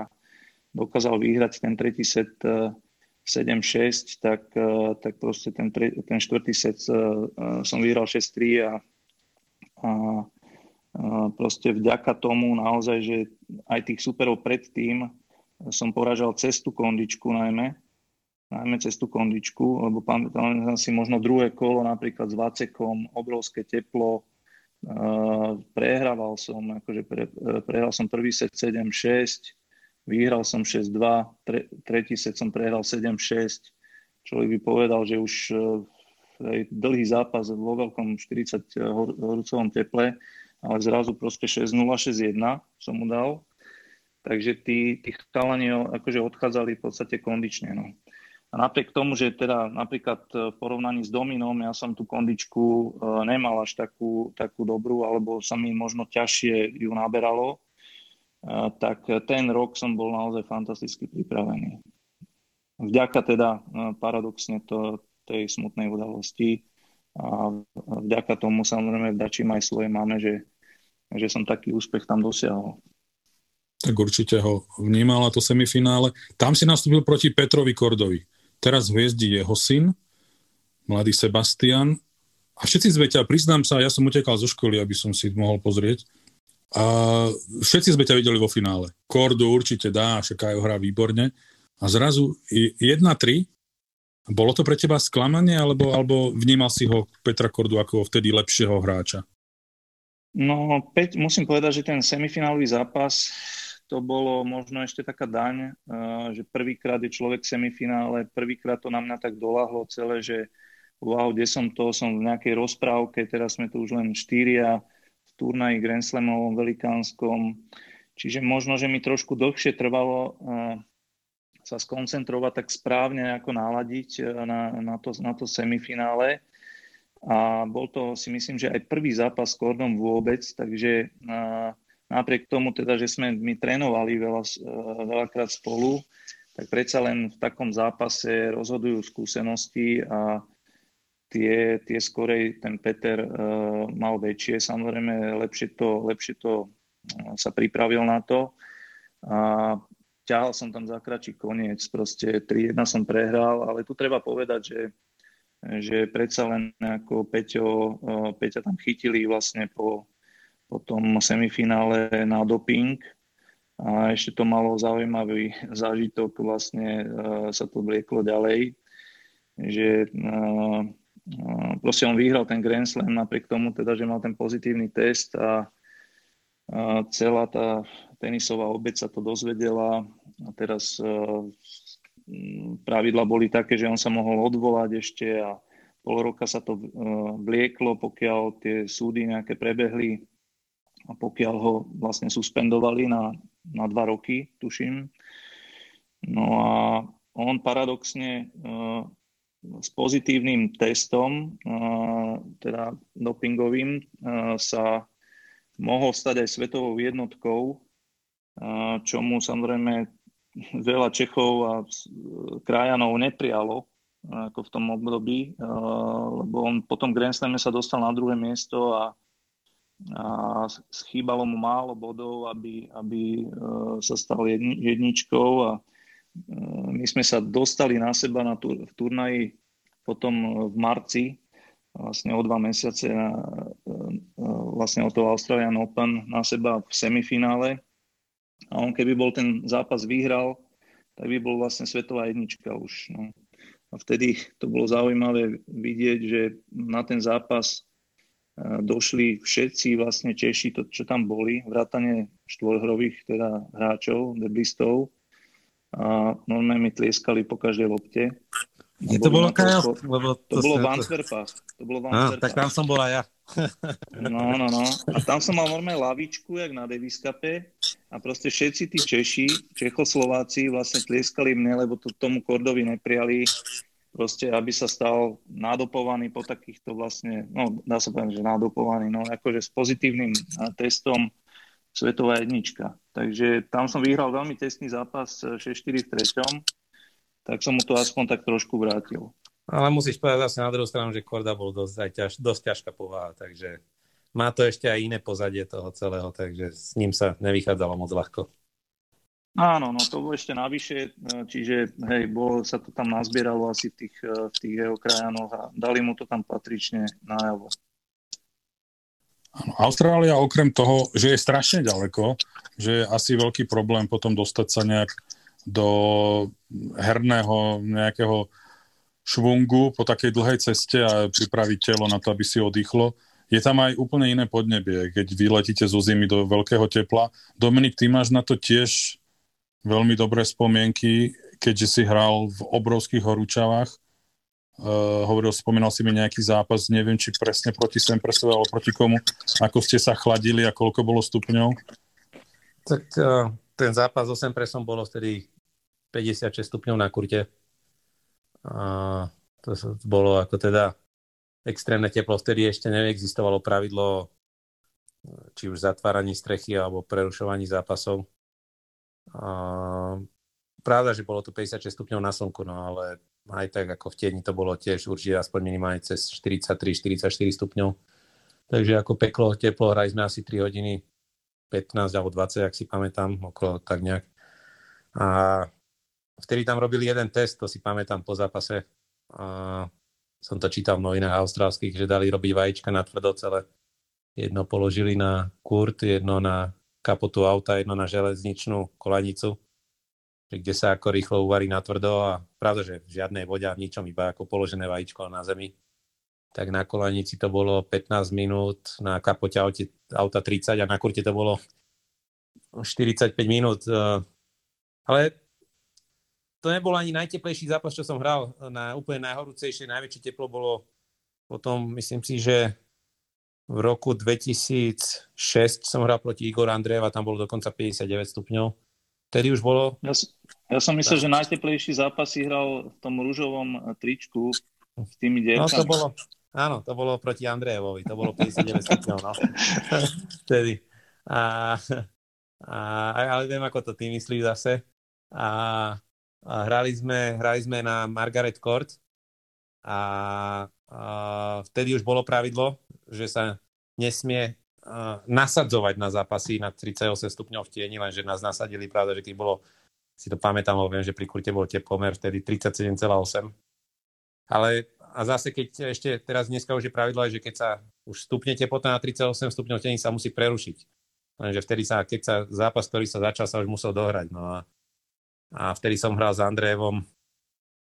dokázal vyhrať ten tretí set eh, 7-6, tak, tak proste ten, ten štvrtý set som vyhral 6-3 a, a proste vďaka tomu naozaj, že aj tých superov predtým som poražal cestu kondičku najmä, najmä cestu kondičku, lebo pamätám si možno druhé kolo napríklad s Vacekom, obrovské teplo, uh, prehrával som, akože pre, prehral som prvý set 7-6, vyhral som 6-2, tre, tretí set som prehral 7-6, človek by povedal, že už uh, dlhý zápas vo veľkom 40 horúcovom teple, ale zrazu proste 6-0, 6-1 som mu dal. Takže tí, tí chalani akože odchádzali v podstate kondične. No. A napriek tomu, že teda napríklad e, v porovnaní s Dominom ja som tú kondičku e, nemal až takú, takú dobrú, alebo sa mi možno ťažšie ju naberalo, e, tak ten rok som bol naozaj fantasticky pripravený. Vďaka teda paradoxne to, tej smutnej udalosti a vďaka tomu samozrejme vďačím aj svojej mame, že, že som taký úspech tam dosiahol tak určite ho vnímala to semifinále. Tam si nastúpil proti Petrovi Kordovi. Teraz hviezdí jeho syn, mladý Sebastian. A všetci sme ťa, priznám sa, ja som utekal zo školy, aby som si mohol pozrieť. A všetci sme ťa videli vo finále. Kordu určite dá, však hrá výborne. A zrazu 1-3. Bolo to pre teba sklamanie, alebo, alebo vnímal si ho Petra Kordu ako vtedy lepšieho hráča? No, Peť, musím povedať, že ten semifinálový zápas to bolo možno ešte taká daň, eh, že prvýkrát je človek v semifinále, prvýkrát to na mňa tak doláhlo celé, že wow, kde som to, som v nejakej rozprávke, teraz sme tu už len štyria v turnaji Grand Slamovom velikánskom, čiže možno, že mi trošku dlhšie trvalo eh, sa skoncentrovať tak správne, ako náladiť eh, na, na, to, na to semifinále. A bol to si myslím, že aj prvý zápas s Kordom vôbec, takže napriek tomu teda, že sme my trénovali veľa, eh, veľakrát spolu, tak predsa len v takom zápase rozhodujú skúsenosti a tie, tie skorej ten Peter uh, mal väčšie, samozrejme lepšie to, lepšie to uh, sa pripravil na to. A ťahal som tam za kračí koniec, proste 3-1 som prehral, ale tu treba povedať, že, že predsa len ako Peťo, Peťa tam chytili vlastne po, potom semifinále na doping. A ešte to malo zaujímavý zážitok, vlastne uh, sa to vlieklo ďalej, že uh, uh, proste on vyhral ten Grand Slam napriek tomu teda, že mal ten pozitívny test a celá tá tenisová obec sa to dozvedela. A teraz pravidla boli také, že on sa mohol odvolať ešte a pol roka sa to vlieklo, pokiaľ tie súdy nejaké prebehli a pokiaľ ho vlastne suspendovali na, na dva roky, tuším. No a on paradoxne uh, s pozitívnym testom, uh, teda dopingovým, uh, sa mohol stať aj svetovou jednotkou, čomu samozrejme veľa Čechov a krajanov neprijalo ako v tom období, lebo on potom Grand Slame sa dostal na druhé miesto a a schýbalo mu málo bodov, aby, aby e, sa stal jedni, jedničkou a e, my sme sa dostali na seba na tur, v turnaji potom v marci, vlastne o dva mesiace e, vlastne o to Australian Open na seba v semifinále a on keby bol ten zápas vyhral, tak by bol vlastne svetová jednička už. No. A vtedy to bolo zaujímavé vidieť, že na ten zápas došli všetci vlastne Češi, to, čo tam boli, vrátane štvorhrových teda hráčov, deblistov a normálne mi tlieskali po každej lopte. Kde to bolo, Kajo? Lebo to, to bolo v Antwerpách. To bolo v Antwerpách. tak tam som bola ja. no, no, no. A tam som mal normálne lavičku, jak na Davis Cupe a proste všetci tí Češi, Čechoslováci vlastne tlieskali mne, lebo to tomu Kordovi neprijali proste, aby sa stal nádopovaný po takýchto vlastne, no dá sa povedať, že nádopovaný, no akože s pozitívnym testom svetová jednička. Takže tam som vyhral veľmi tesný zápas 6-4 v treťom, tak som mu to aspoň tak trošku vrátil. Ale musíš povedať zase na druhú stranu, že Korda bol dosť, aj ťaž, dosť ťažká povaha, takže má to ešte aj iné pozadie toho celého, takže s ním sa nevychádzalo moc ľahko. Áno, no to bolo ešte navyše, čiže hej, bolo, sa to tam nazbieralo asi v tých, v tých jeho krajanoch a dali mu to tam patrične najavo. Austrália okrem toho, že je strašne ďaleko, že je asi veľký problém potom dostať sa nejak do herného nejakého švungu po takej dlhej ceste a pripraviť telo na to, aby si oddychlo. Je tam aj úplne iné podnebie, keď vyletíte zo zimy do veľkého tepla. Dominik, ty máš na to tiež veľmi dobré spomienky, keďže si hral v obrovských horúčavách Uh, hovoril, spomínal si mi nejaký zápas, neviem, či presne proti Sempresovi alebo proti komu. Ako ste sa chladili a koľko bolo stupňov? Tak uh, ten zápas s Sempresom bolo vtedy 56 stupňov na kurte. A to bolo ako teda extrémne teplo. Vtedy ešte neexistovalo pravidlo či už zatváraní strechy alebo prerušovaní zápasov. A, pravda, že bolo to 56 stupňov na slnku, no ale aj tak ako v tieni to bolo tiež určite aspoň minimálne cez 43-44 stupňov. Takže ako peklo, teplo, hrali sme asi 3 hodiny, 15 alebo 20, ak si pamätám, okolo tak nejak. A vtedy tam robili jeden test, to si pamätám po zápase. A som to čítal v novinách austrálskych, že dali robiť vajíčka na tvrdo celé. Jedno položili na kurt, jedno na kapotu auta, jedno na železničnú kolanicu kde sa ako rýchlo uvarí na tvrdo a pravda, že v žiadnej vode a v ničom, iba ako položené vajíčko na zemi. Tak na kolanici to bolo 15 minút, na kapote auta 30 a na kurte to bolo 45 minút. Eh, ale to nebol ani najteplejší zápas, čo som hral. Na úplne najhorúcejšie, najväčšie teplo bolo potom, myslím si, že v roku 2006 som hral proti Igor Andrejeva, tam bolo dokonca 59 stupňov Vtedy už bolo... Ja, ja som myslel, že najteplejší zápas si hral v tom rúžovom tričku s tými dievkami. No to bolo, áno, to bolo proti Andrejevovi, to bolo 59 stupňov, no. Vtedy. A, a, ale viem, ako to ty myslíš zase. A, a hrali, sme, hrali sme na Margaret Court a, a vtedy už bolo pravidlo, že sa nesmie nasadzovať na zápasy na 38 stupňov v tieni, lenže nás nasadili, pravda, že keď bolo, si to pamätám, viem, že pri kurte bol teplomer vtedy 37,8. Ale a zase, keď ešte teraz dneska už je pravidlo, že keď sa už stupne teplota na 38 stupňov tení sa musí prerušiť. Lenže vtedy sa, keď sa zápas, ktorý sa začal, sa už musel dohrať. No a, a vtedy som hral s Andrejevom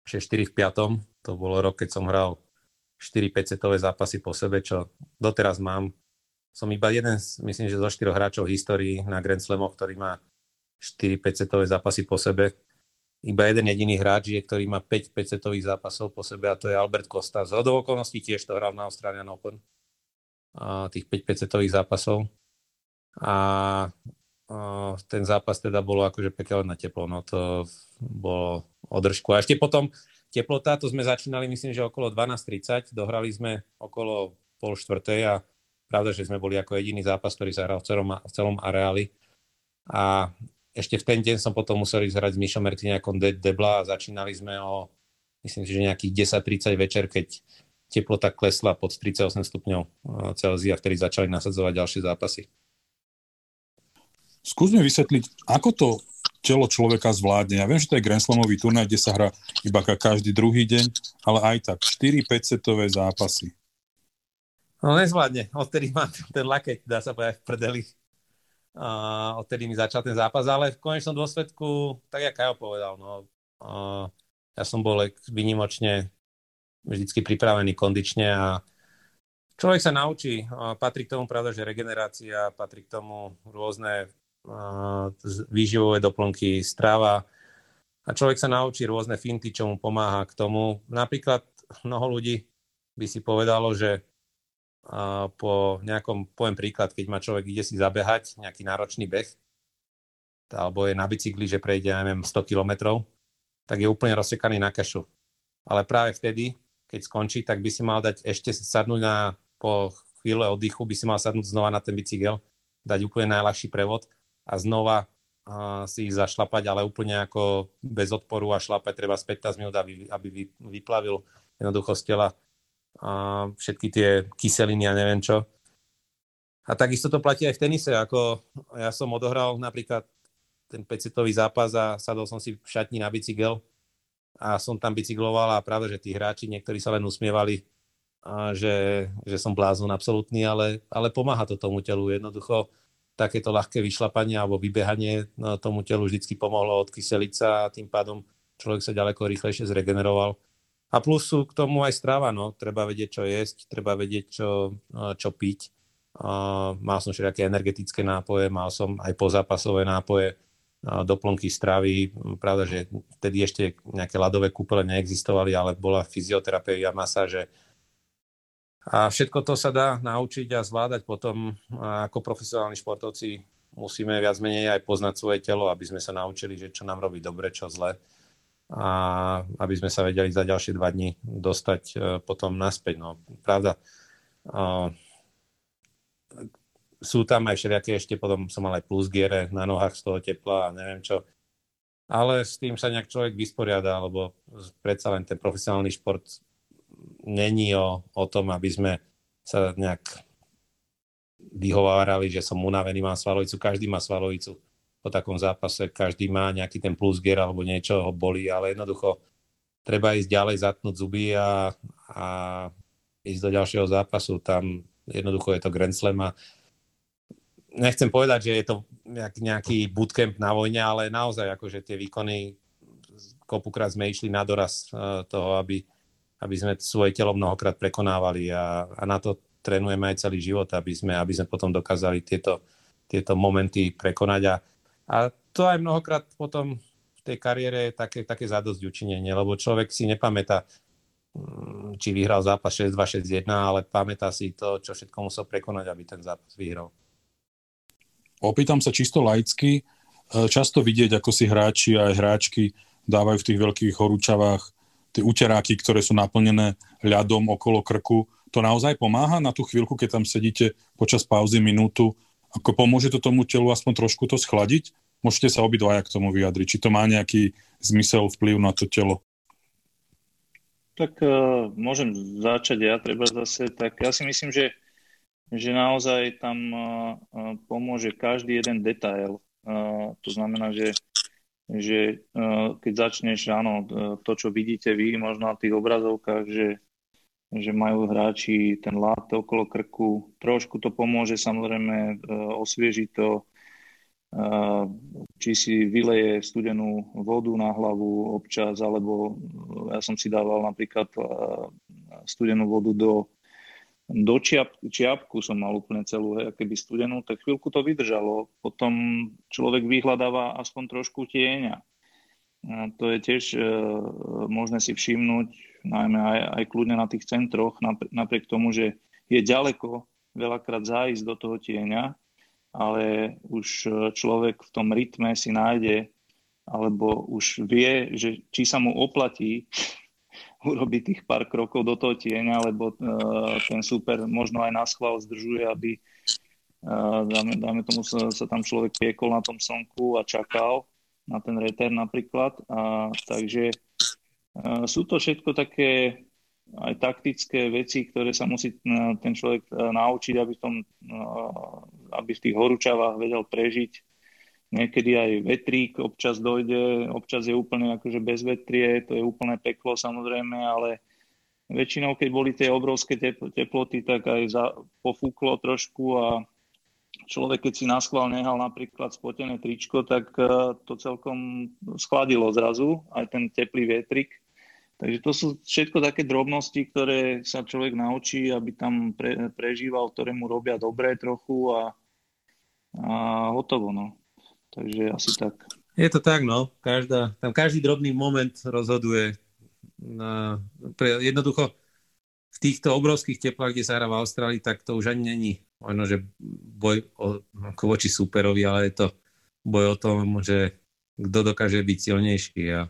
6-4 v 5. To bolo rok, keď som hral 4-5 setové zápasy po sebe, čo doteraz mám som iba jeden, myslím, že zo štyroch hráčov v histórii na Grand Slamoch, ktorý má 4-5 setové zápasy po sebe. Iba jeden jediný hráč je, ktorý má 5 5 setových zápasov po sebe a to je Albert Costa. Z okolností tiež to hral na Australian Open. A tých 5 5 setových zápasov. A, a ten zápas teda bolo akože pekelné teplo. No to bolo održku. A ešte potom teplota, to sme začínali myslím, že okolo 12.30, dohrali sme okolo pol štvrtej a Pravda, že sme boli ako jediný zápas, ktorý sa hral v celom, v celom areáli. A ešte v ten deň som potom musel ísť hrať s Mišom Mertiniakom de, Debla a začínali sme o, myslím si, že nejakých 10.30 večer, keď teplota klesla pod 38 stupňov eh, Celzia, vtedy začali nasadzovať ďalšie zápasy. Skúsme vysvetliť, ako to telo človeka zvládne. Ja viem, že to je Grand Slamový turnaj, kde sa hrá iba každý druhý deň, ale aj tak 4-5 setové zápasy. No nezvládne, odtedy mám ten lakeť, dá sa povedať, v prdeli. Uh, odtedy mi začal ten zápas, ale v konečnom dôsledku, tak jak Kajo povedal, no, uh, ja som bol vynimočne vždycky pripravený kondične a človek sa naučí. Uh, patrí k tomu pravda, že regenerácia, patrí k tomu rôzne výživové doplnky, strava a človek sa naučí rôzne finty, čo mu pomáha k tomu. Napríklad mnoho ľudí by si povedalo, že po nejakom, poviem príklad, keď má človek, ide si zabehať, nejaký náročný beh, alebo je na bicykli, že prejde, ja neviem, 100 kilometrov, tak je úplne rozsekaný na kašu. Ale práve vtedy, keď skončí, tak by si mal dať ešte sadnúť na, po chvíle oddychu, by si mal sadnúť znova na ten bicykel, dať úplne najľahší prevod a znova uh, si ich zašlapať, ale úplne ako bez odporu a šlapať treba z 15 minút, aby, aby vyplavil jednoducho z tela a všetky tie kyseliny a neviem čo. A takisto to platí aj v tenise, ako ja som odohral napríklad ten pecitový zápas a sadol som si v šatni na bicykel a som tam bicykloval a práve, že tí hráči, niektorí sa len usmievali, že, že som blázon absolútny, ale, ale pomáha to tomu telu. Jednoducho takéto ľahké vyšlapanie alebo vybehanie no, tomu telu vždy pomohlo odkyseliť sa a tým pádom človek sa ďaleko rýchlejšie zregeneroval. A plus sú k tomu aj strava, no. Treba vedieť, čo jesť, treba vedieť, čo, čo piť. Mal som všetké energetické nápoje, mal som aj pozápasové nápoje, doplnky stravy. Pravda, že vtedy ešte nejaké ľadové kúpele neexistovali, ale bola fyzioterapia, masáže, a všetko to sa dá naučiť a zvládať potom ako profesionálni športovci musíme viac menej aj poznať svoje telo, aby sme sa naučili, že čo nám robí dobre, čo zle a aby sme sa vedeli za ďalšie dva dní dostať e, potom naspäť. No, pravda, sú tam aj všelijaké, ešte potom som mal aj plus giere na nohách z toho tepla a neviem čo. Ale s tým sa nejak človek vysporiada, lebo predsa len ten profesionálny šport není o, o tom, aby sme sa nejak vyhovárali, že som unavený, mám svalovicu. Každý má svalovicu po takom zápase, každý má nejaký ten plus gear alebo niečo ho bolí, ale jednoducho treba ísť ďalej, zatnúť zuby a, a ísť do ďalšieho zápasu. Tam jednoducho je to Grand Slam a nechcem povedať, že je to nejaký bootcamp na vojne, ale naozaj akože tie výkony kopukrát sme išli na doraz eh, toho, aby, aby sme svoje telo mnohokrát prekonávali a, a na to trénujeme aj celý život, aby sme, aby sme potom dokázali tieto, tieto momenty prekonať. A, a to aj mnohokrát potom v tej kariére je také, také zadosť učinenie, lebo človek si nepamätá, mm, či vyhral zápas 6-2, 6-1, ale pamätá si to, čo všetko musel prekonať, aby ten zápas vyhral. Opýtam sa čisto laicky. E, často vidieť, ako si hráči a aj hráčky dávajú v tých veľkých horúčavách tie uteráky, ktoré sú naplnené ľadom okolo krku, to naozaj pomáha na tú chvíľku, keď tam sedíte počas pauzy minútu, ako pomôže to tomu telu aspoň trošku to schladiť? Môžete sa obidvaja k tomu vyjadriť. Či to má nejaký zmysel, vplyv na to telo? Tak uh, môžem začať ja, treba zase. Tak ja si myslím, že, že naozaj tam uh, pomôže každý jeden detail. Uh, to znamená, že že uh, keď začneš, áno, to, čo vidíte vy možno na tých obrazovkách, že, že majú hráči ten lát okolo krku, trošku to pomôže samozrejme uh, osviežiť to, či si vyleje studenú vodu na hlavu občas, alebo ja som si dával napríklad studenú vodu do do čiap, čiapku som mal úplne celú, hej, keby studenú, tak chvíľku to vydržalo. Potom človek vyhľadáva aspoň trošku tieňa. To je tiež e, možné si všimnúť, najmä aj, aj kľudne na tých centroch, napriek tomu, že je ďaleko veľakrát zájsť do toho tieňa, ale už e, človek v tom rytme si nájde, alebo už vie, že či sa mu oplatí urobiť tých pár krokov do toho tieňa, lebo uh, ten super možno aj na schvál zdržuje, aby uh, dáme, dáme tomu sa, sa tam človek piekol na tom slnku a čakal na ten reter napríklad. A, takže uh, sú to všetko také aj taktické veci, ktoré sa musí ten človek naučiť, aby v, tom, aby v tých horúčavách vedel prežiť niekedy aj vetrík občas dojde, občas je úplne akože bez vetrie, to je úplne peklo samozrejme, ale väčšinou, keď boli tie obrovské teploty, tak aj za, pofúklo trošku a človek, keď si na schvál nehal napríklad spotené tričko, tak e, to celkom schladilo zrazu, aj ten teplý vietrik. Takže to sú všetko také drobnosti, ktoré sa človek naučí, aby tam pre, prežíval, ktoré mu robia dobre trochu a, a hotovo. No. Takže asi tak. Je to tak, no. Každá, tam každý drobný moment rozhoduje. Na, pre, jednoducho v týchto obrovských teplách, kde sa hrá v Austrálii, tak to už ani není možno, že boj o, ako voči superovi, ale je to boj o tom, že kto dokáže byť silnejší a,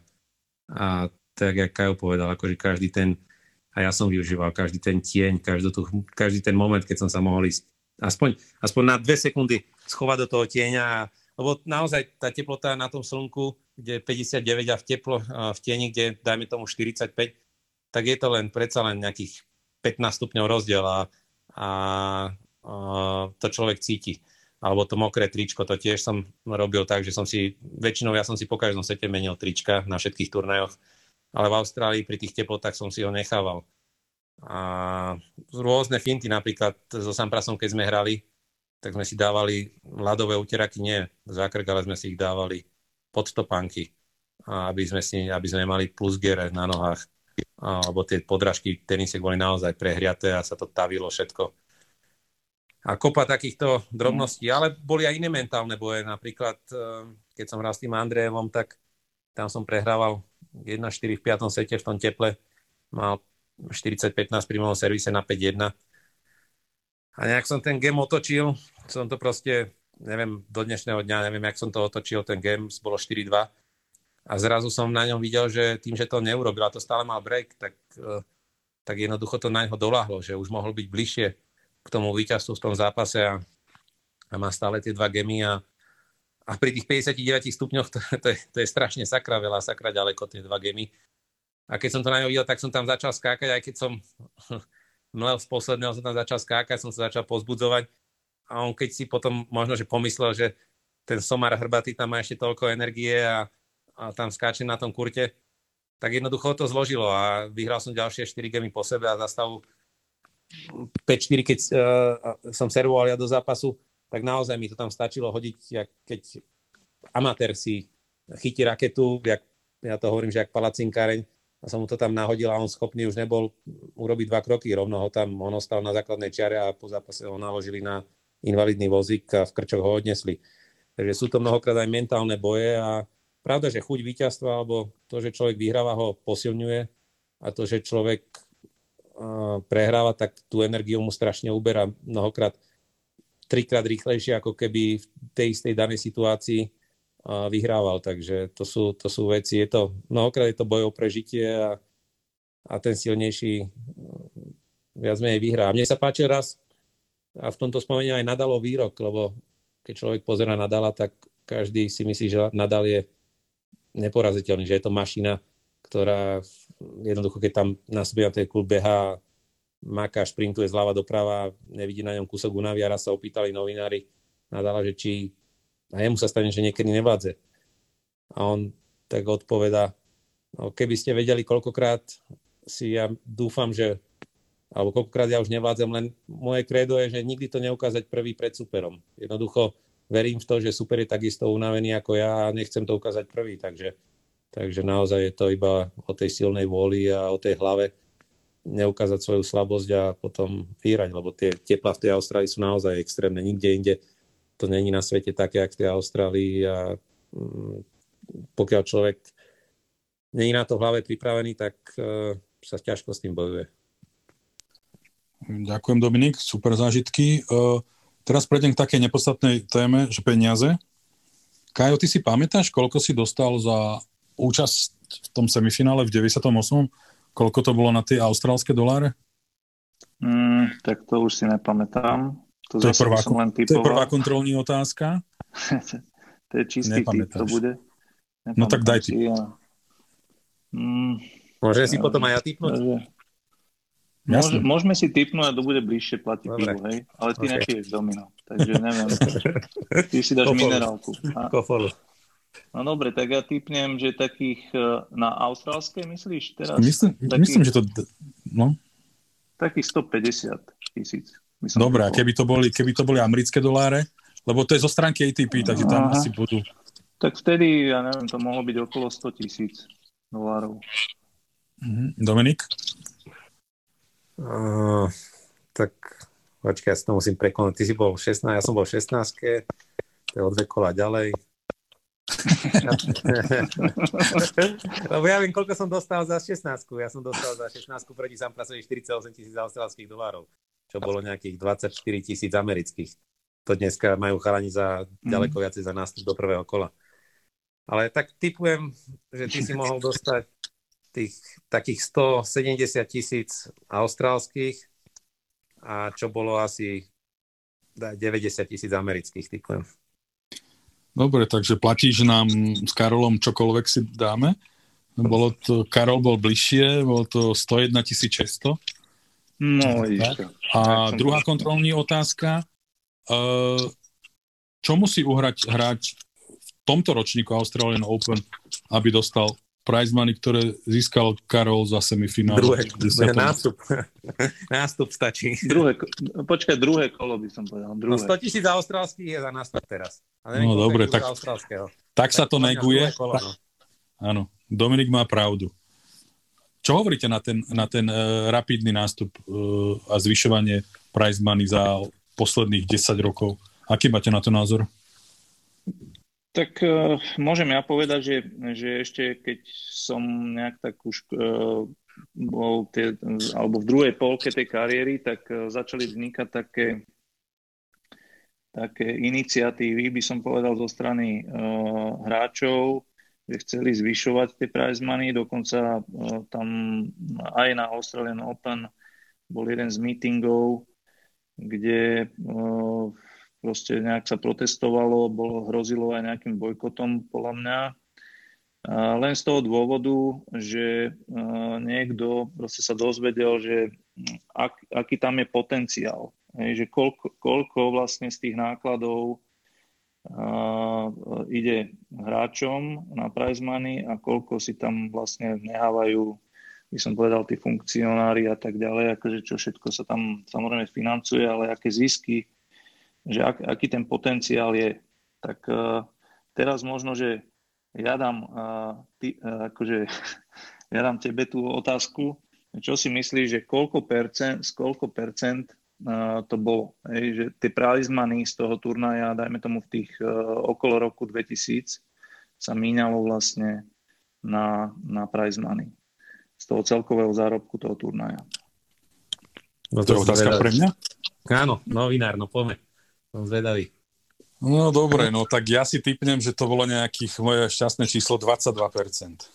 a tak, jak Kajo povedal, akože každý ten, a ja som využíval každý ten tieň, každý, tu, každý ten moment, keď som sa mohol ísť aspoň, aspoň na dve sekundy schovať do toho tieňa a lebo naozaj tá teplota na tom slnku, kde je 59 a v teplo, v tieni, kde dajme tomu 45, tak je to len predsa len nejakých 15 stupňov rozdiel a, a, a to človek cíti. alebo to mokré tričko, to tiež som robil tak, že som si, väčšinou ja som si po každom sete menil trička na všetkých turnajoch, ale v Austrálii pri tých teplotách som si ho nechával. A rôzne finty, napríklad so Samprasom, keď sme hrali, tak sme si dávali ľadové uteraky, nie zákrk, ale sme si ich dávali pod topánky, aby sme, si, aby sme mali plusgere na nohách, alebo tie podrážky tenisiek boli naozaj prehriaté a sa to tavilo všetko a kopa takýchto drobností, ale boli aj iné mentálne boje. Napríklad, eh, keď som hral s tým Andrejevom, tak tam som prehrával 1-4 v 5. sete v tom teple. Mal 40-15 pri mojom servise na 5-1. A nejak som ten game otočil. Som to proste, neviem, do dnešného dňa, neviem, jak som to otočil, ten game bolo 4-2. A zrazu som na ňom videl, že tým, že to neurobil a to stále mal break, tak, eh, tak jednoducho to na ňo doláhlo, že už mohol byť bližšie k tomu víťazstvu v tom zápase a, a má stále tie dva gemy a, a pri tých 59 stupňoch to, to, je, to je strašne sakra veľa, sakra ďaleko tie dva gemy. A keď som to na ňo videl, tak som tam začal skákať, aj keď som mlel z posledného, som tam začal skákať, som sa začal pozbudzovať. A on keď si potom možno, že pomyslel, že ten somar hrbatý tam má ešte toľko energie a, a tam skáče na tom kurte, tak jednoducho to zložilo a vyhral som ďalšie 4 gemy po sebe a za stavu 5-4, keď uh, som servoval ja do zápasu, tak naozaj mi to tam stačilo hodiť, jak, keď amatér si chytí raketu, jak, ja to hovorím, že jak palacinkáreň, a som mu to tam nahodil a on schopný už nebol urobiť dva kroky, rovno ho tam, on ostal na základnej čiare a po zápase ho naložili na invalidný vozík a v krčoch ho odnesli. Takže sú to mnohokrát aj mentálne boje a pravda, že chuť víťazstva alebo to, že človek vyhráva, ho posilňuje a to, že človek prehráva, tak tú energiu mu strašne uberá mnohokrát trikrát rýchlejšie, ako keby v tej istej danej situácii vyhrával. Takže to sú, to sú veci. Je to, mnohokrát je to boj o prežitie a, a ten silnejší viac menej vyhrá. Mne sa páči raz, a v tomto spomeniem aj Nadalov výrok, lebo keď človek pozera Nadala, tak každý si myslí, že Nadal je neporaziteľný, že je to mašina, ktorá jednoducho, keď tam na sebe na tej klub beha, maká, šprintuje zľava doprava, nevidí na ňom kúsok únavy a raz sa opýtali novinári nadala, že či a jemu sa stane, že niekedy nevládze. A on tak odpoveda, no keby ste vedeli, koľkokrát si ja dúfam, že alebo koľkokrát ja už nevládzem, len moje kredo je, že nikdy to neukázať prvý pred superom. Jednoducho verím v to, že super je takisto unavený ako ja a nechcem to ukázať prvý, takže Takže naozaj je to iba o tej silnej vôli a o tej hlave neukázať svoju slabosť a potom vyhrať, lebo tie tepla v tej Austrálii sú naozaj extrémne. Nikde inde to není na svete také, ako v tej Austrálii a mm, pokiaľ človek není na to v hlave pripravený, tak uh, sa ťažko s tým bojuje. Ďakujem, Dominik, super zážitky. Uh, teraz prejdem k takej nepodstatnej téme, že peniaze. Kajo, ty si pamätáš, koľko si dostal za účasť v tom semifinále v 98. Koľko to bolo na tie austrálske doláre? Mm, tak to už si nepamätám. To, to, je, prvá, len to je prvá kontrolní otázka. to je čistý typ, to bude. Nepamätám no tak daj ti. Ja. Mm, Môže si potom aj ja typnúť? Môž, môžeme si typnúť a to bude bližšie platiť pivu, hej? Ale ty okay. nepiješ domino, takže neviem. Ty si dáš minerálku. A... Kofolu. No dobre, tak ja typnem, že takých e, na austrálskej myslíš teraz? Myslím, takých, myslím že to... No. Takých 150 tisíc. Dobre, a keby to, boli, keby to boli americké doláre, lebo to je zo stránky ATP, takže tam Aha. asi budú. Tak vtedy, ja neviem, to mohlo byť okolo 100 tisíc dolárov. Mhm. Dominik? Uh, tak počkaj, ja si to musím prekonať. Ty si bol 16, ja som bol 16, to je o dve kola ďalej. Lebo ja viem, koľko som dostal za 16. Ja som dostal za 16 proti Samprasovi 48 tisíc austrálskych dolárov, čo bolo nejakých 24 tisíc amerických. To dneska majú chalani za ďaleko mm. viacej za nástup do prvého kola. Ale tak typujem, že ty si mohol dostať tých takých 170 tisíc austrálskych a čo bolo asi 90 tisíc amerických, typujem. Dobre, takže platíš nám s Karolom čokoľvek si dáme. Bolo to, Karol bol bližšie, bolo to 101 600. No, A druhá kontrolní otázka. Uh, čo musí uhrať hráč v tomto ročníku Australian Open, aby dostal prize money, ktoré získal Karol za semifinále. Druhé, nástup. nástup stačí. Druhé, počkaj, druhé kolo by som povedal. Druhé. No 100 tisíc austrálskych je za nástup teraz. A neviem, no dobre, tak, tak sa to neguje. Kolo, no. Áno, Dominik má pravdu. Čo hovoríte na ten, na ten uh, rapidný nástup uh, a zvyšovanie prize money za posledných 10 rokov? Aký máte na to názor? Tak uh, môžem ja povedať, že, že ešte keď som nejak tak už uh, bol tie, alebo v druhej polke tej kariéry, tak uh, začali vznikať také, také iniciatívy, by som povedal, zo strany uh, hráčov, že chceli zvyšovať tie prize money, dokonca uh, tam aj na Australian Open bol jeden z meetingov, kde uh, proste nejak sa protestovalo, bolo, hrozilo aj nejakým bojkotom podľa mňa. Len z toho dôvodu, že niekto proste sa dozvedel, že ak, aký tam je potenciál, že koľko, koľko vlastne z tých nákladov uh, ide hráčom na prize money a koľko si tam vlastne nehávajú, by som povedal, tí funkcionári a tak ďalej, akože čo všetko sa tam samozrejme financuje, ale aké zisky že ak, aký ten potenciál je. Tak uh, teraz možno, že ja dám, uh, ty, uh, akože, ja dám tebe tú otázku, čo si myslíš, že koľko percent, z koľko percent uh, to bolo. Hej, že tie prize money z toho turnaja, dajme tomu v tých uh, okolo roku 2000, sa míňalo vlastne na, na prize money z toho celkového zárobku toho turnaja. No to je otázka pre mňa? Áno, novinár, no poďme. Som zvedavý. No dobre, no tak ja si typnem, že to bolo nejakých moje šťastné číslo 22%.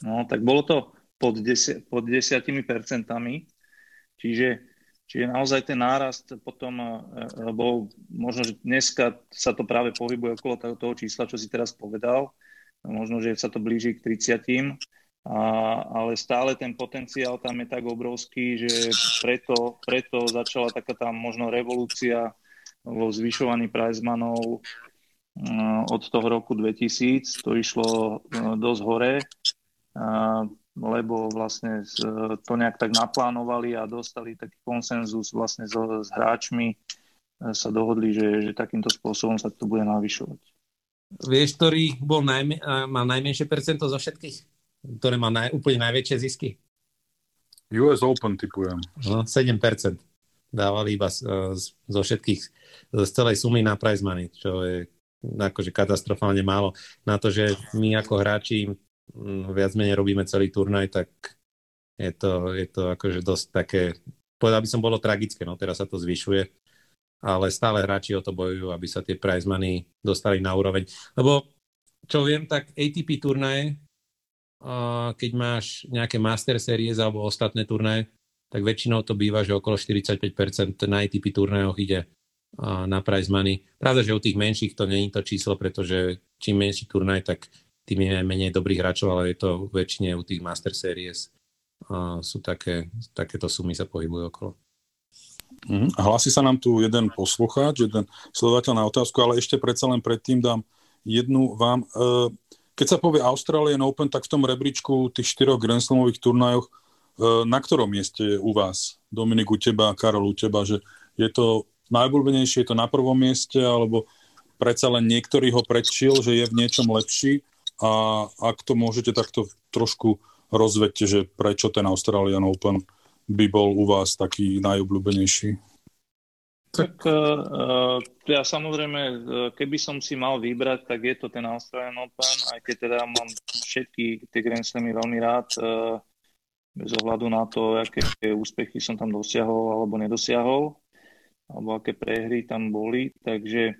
No tak bolo to pod, desi- pod 10 percentami, čiže, čiže naozaj ten nárast potom uh, bol, možno, že dneska sa to práve pohybuje okolo toho, toho čísla, čo si teraz povedal, možno, že sa to blíži k 30 a, ale stále ten potenciál tam je tak obrovský, že preto, preto začala taká tá možno revolúcia vo zvyšovaní prizemanov uh, od toho roku 2000. To išlo uh, dosť hore, uh, lebo vlastne to nejak tak naplánovali a dostali taký konsenzus vlastne s, s hráčmi, sa dohodli, že, že takýmto spôsobom sa to bude navyšovať. Vieš, ktorý bol najme, má najmenšie percento zo všetkých? Ktoré má naj, úplne najväčšie zisky? US Open typujem. No, 7% dávali iba z, zo všetkých, z celej sumy na prize money, čo je akože katastrofálne málo. Na to, že my ako hráči viac menej robíme celý turnaj, tak je to, je to akože dosť také, povedal by som, bolo tragické, no teraz sa to zvyšuje, ale stále hráči o to bojujú, aby sa tie prize money dostali na úroveň. Lebo čo viem, tak ATP turnaje keď máš nejaké Master Series alebo ostatné turnaje, tak väčšinou to býva, že okolo 45% na ATP turnajoch ide na prize money. Pravda, že u tých menších to není to číslo, pretože čím menší turnaj, tak tým je menej dobrých hráčov, ale je to väčšine u tých Master Series sú také, takéto sumy sa pohybujú okolo. Uh-huh. Hlási sa nám tu jeden poslucháč, jeden sledovateľ na otázku, ale ešte predsa len predtým dám jednu vám. Uh, keď sa povie Australian Open, tak v tom rebríčku tých štyroch Grand Slamových turnajoch, e, na ktorom mieste je u vás? Dominik u teba, Karol u teba, že je to najobľúbenejšie, je to na prvom mieste, alebo predsa len niektorý ho predčil, že je v niečom lepší a ak to môžete takto trošku rozvedte, že prečo ten Australian Open by bol u vás taký najobľúbenejší. Tak uh, ja samozrejme, keby som si mal vybrať, tak je to ten Australian Open, aj keď teda mám všetky tie Grand Slamy veľmi rád, uh, bez ohľadu na to, aké úspechy som tam dosiahol alebo nedosiahol, alebo aké prehry tam boli, takže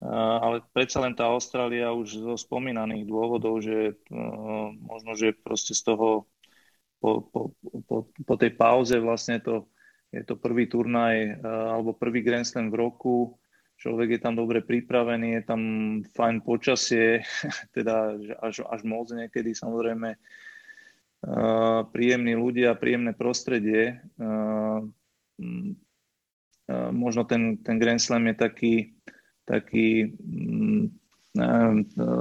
uh, ale predsa len tá Austrália už zo spomínaných dôvodov, že uh, možno, že proste z toho po, po, po, po tej pauze vlastne to je to prvý turnaj eh, alebo prvý Grand Slam v roku, človek je tam dobre pripravený, je tam fajn počasie, teda až, až moc niekedy samozrejme. Uh, príjemní ľudia, príjemné prostredie. Uh, možno ten, ten Grand Slam je taký, taký mm,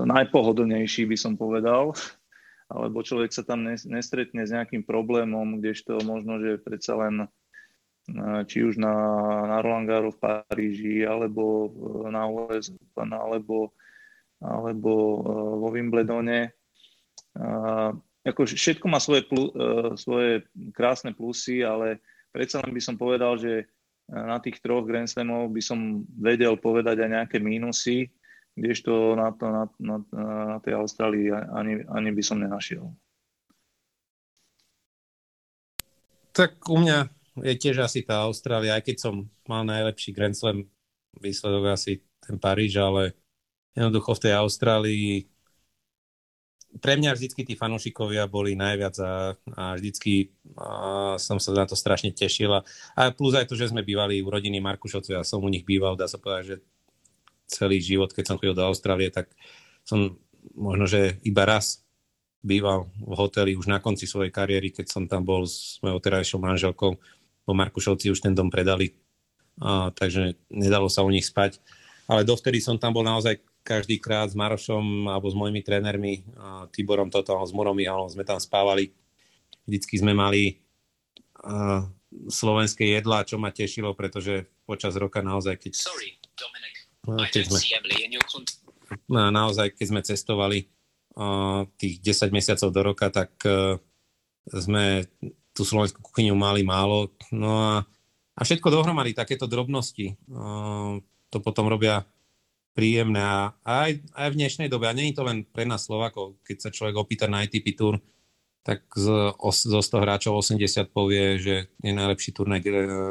najpohodlnejší, by som povedal, alebo človek sa tam nestretne s nejakým problémom, kdežto možno, že predsa len či už na, na Roland Garros v Paríži, alebo na US alebo, alebo vo Wimbledone. Ako všetko má svoje, plu, svoje krásne plusy, ale predsa len by som povedal, že na tých troch Grand Slamov by som vedel povedať aj nejaké mínusy, kdežto na, to, na, na, na tej Austrálii ani, ani by som nenašiel. Tak u mňa je tiež asi tá Austrália, aj keď som mal najlepší Grand Slam výsledok asi ten Paríž, ale jednoducho v tej Austrálii pre mňa vždycky tí fanúšikovia boli najviac a, a vždycky a som sa na to strašne tešil. A, a plus aj to, že sme bývali u rodiny Markušovcov, ja som u nich býval, dá sa povedať, že celý život, keď som chodil do Austrálie, tak som možno, že iba raz býval v hoteli už na konci svojej kariéry, keď som tam bol s mojou terajšou manželkou bo Markušovci už ten dom predali, a, takže nedalo sa u nich spať. Ale dovtedy som tam bol naozaj každý krát s Marošom alebo s mojimi trénermi, a, Tiborom toto, s Morom Mihalom sme tam spávali. Vždycky sme mali a, slovenské jedlá, čo ma tešilo, pretože počas roka naozaj, keď... Sorry, Dominic. Keď sme, na, naozaj, keď sme cestovali tých 10 mesiacov do roka, tak uh, sme tú slovenskú kuchyňu mali málo. No a, a všetko dohromady, takéto drobnosti, uh, to potom robia príjemné. A aj, aj v dnešnej dobe, a je to len pre nás Slovakov, keď sa človek opýta na ITP Tour, tak z, zo 100 hráčov 80 povie, že je najlepší turnaj,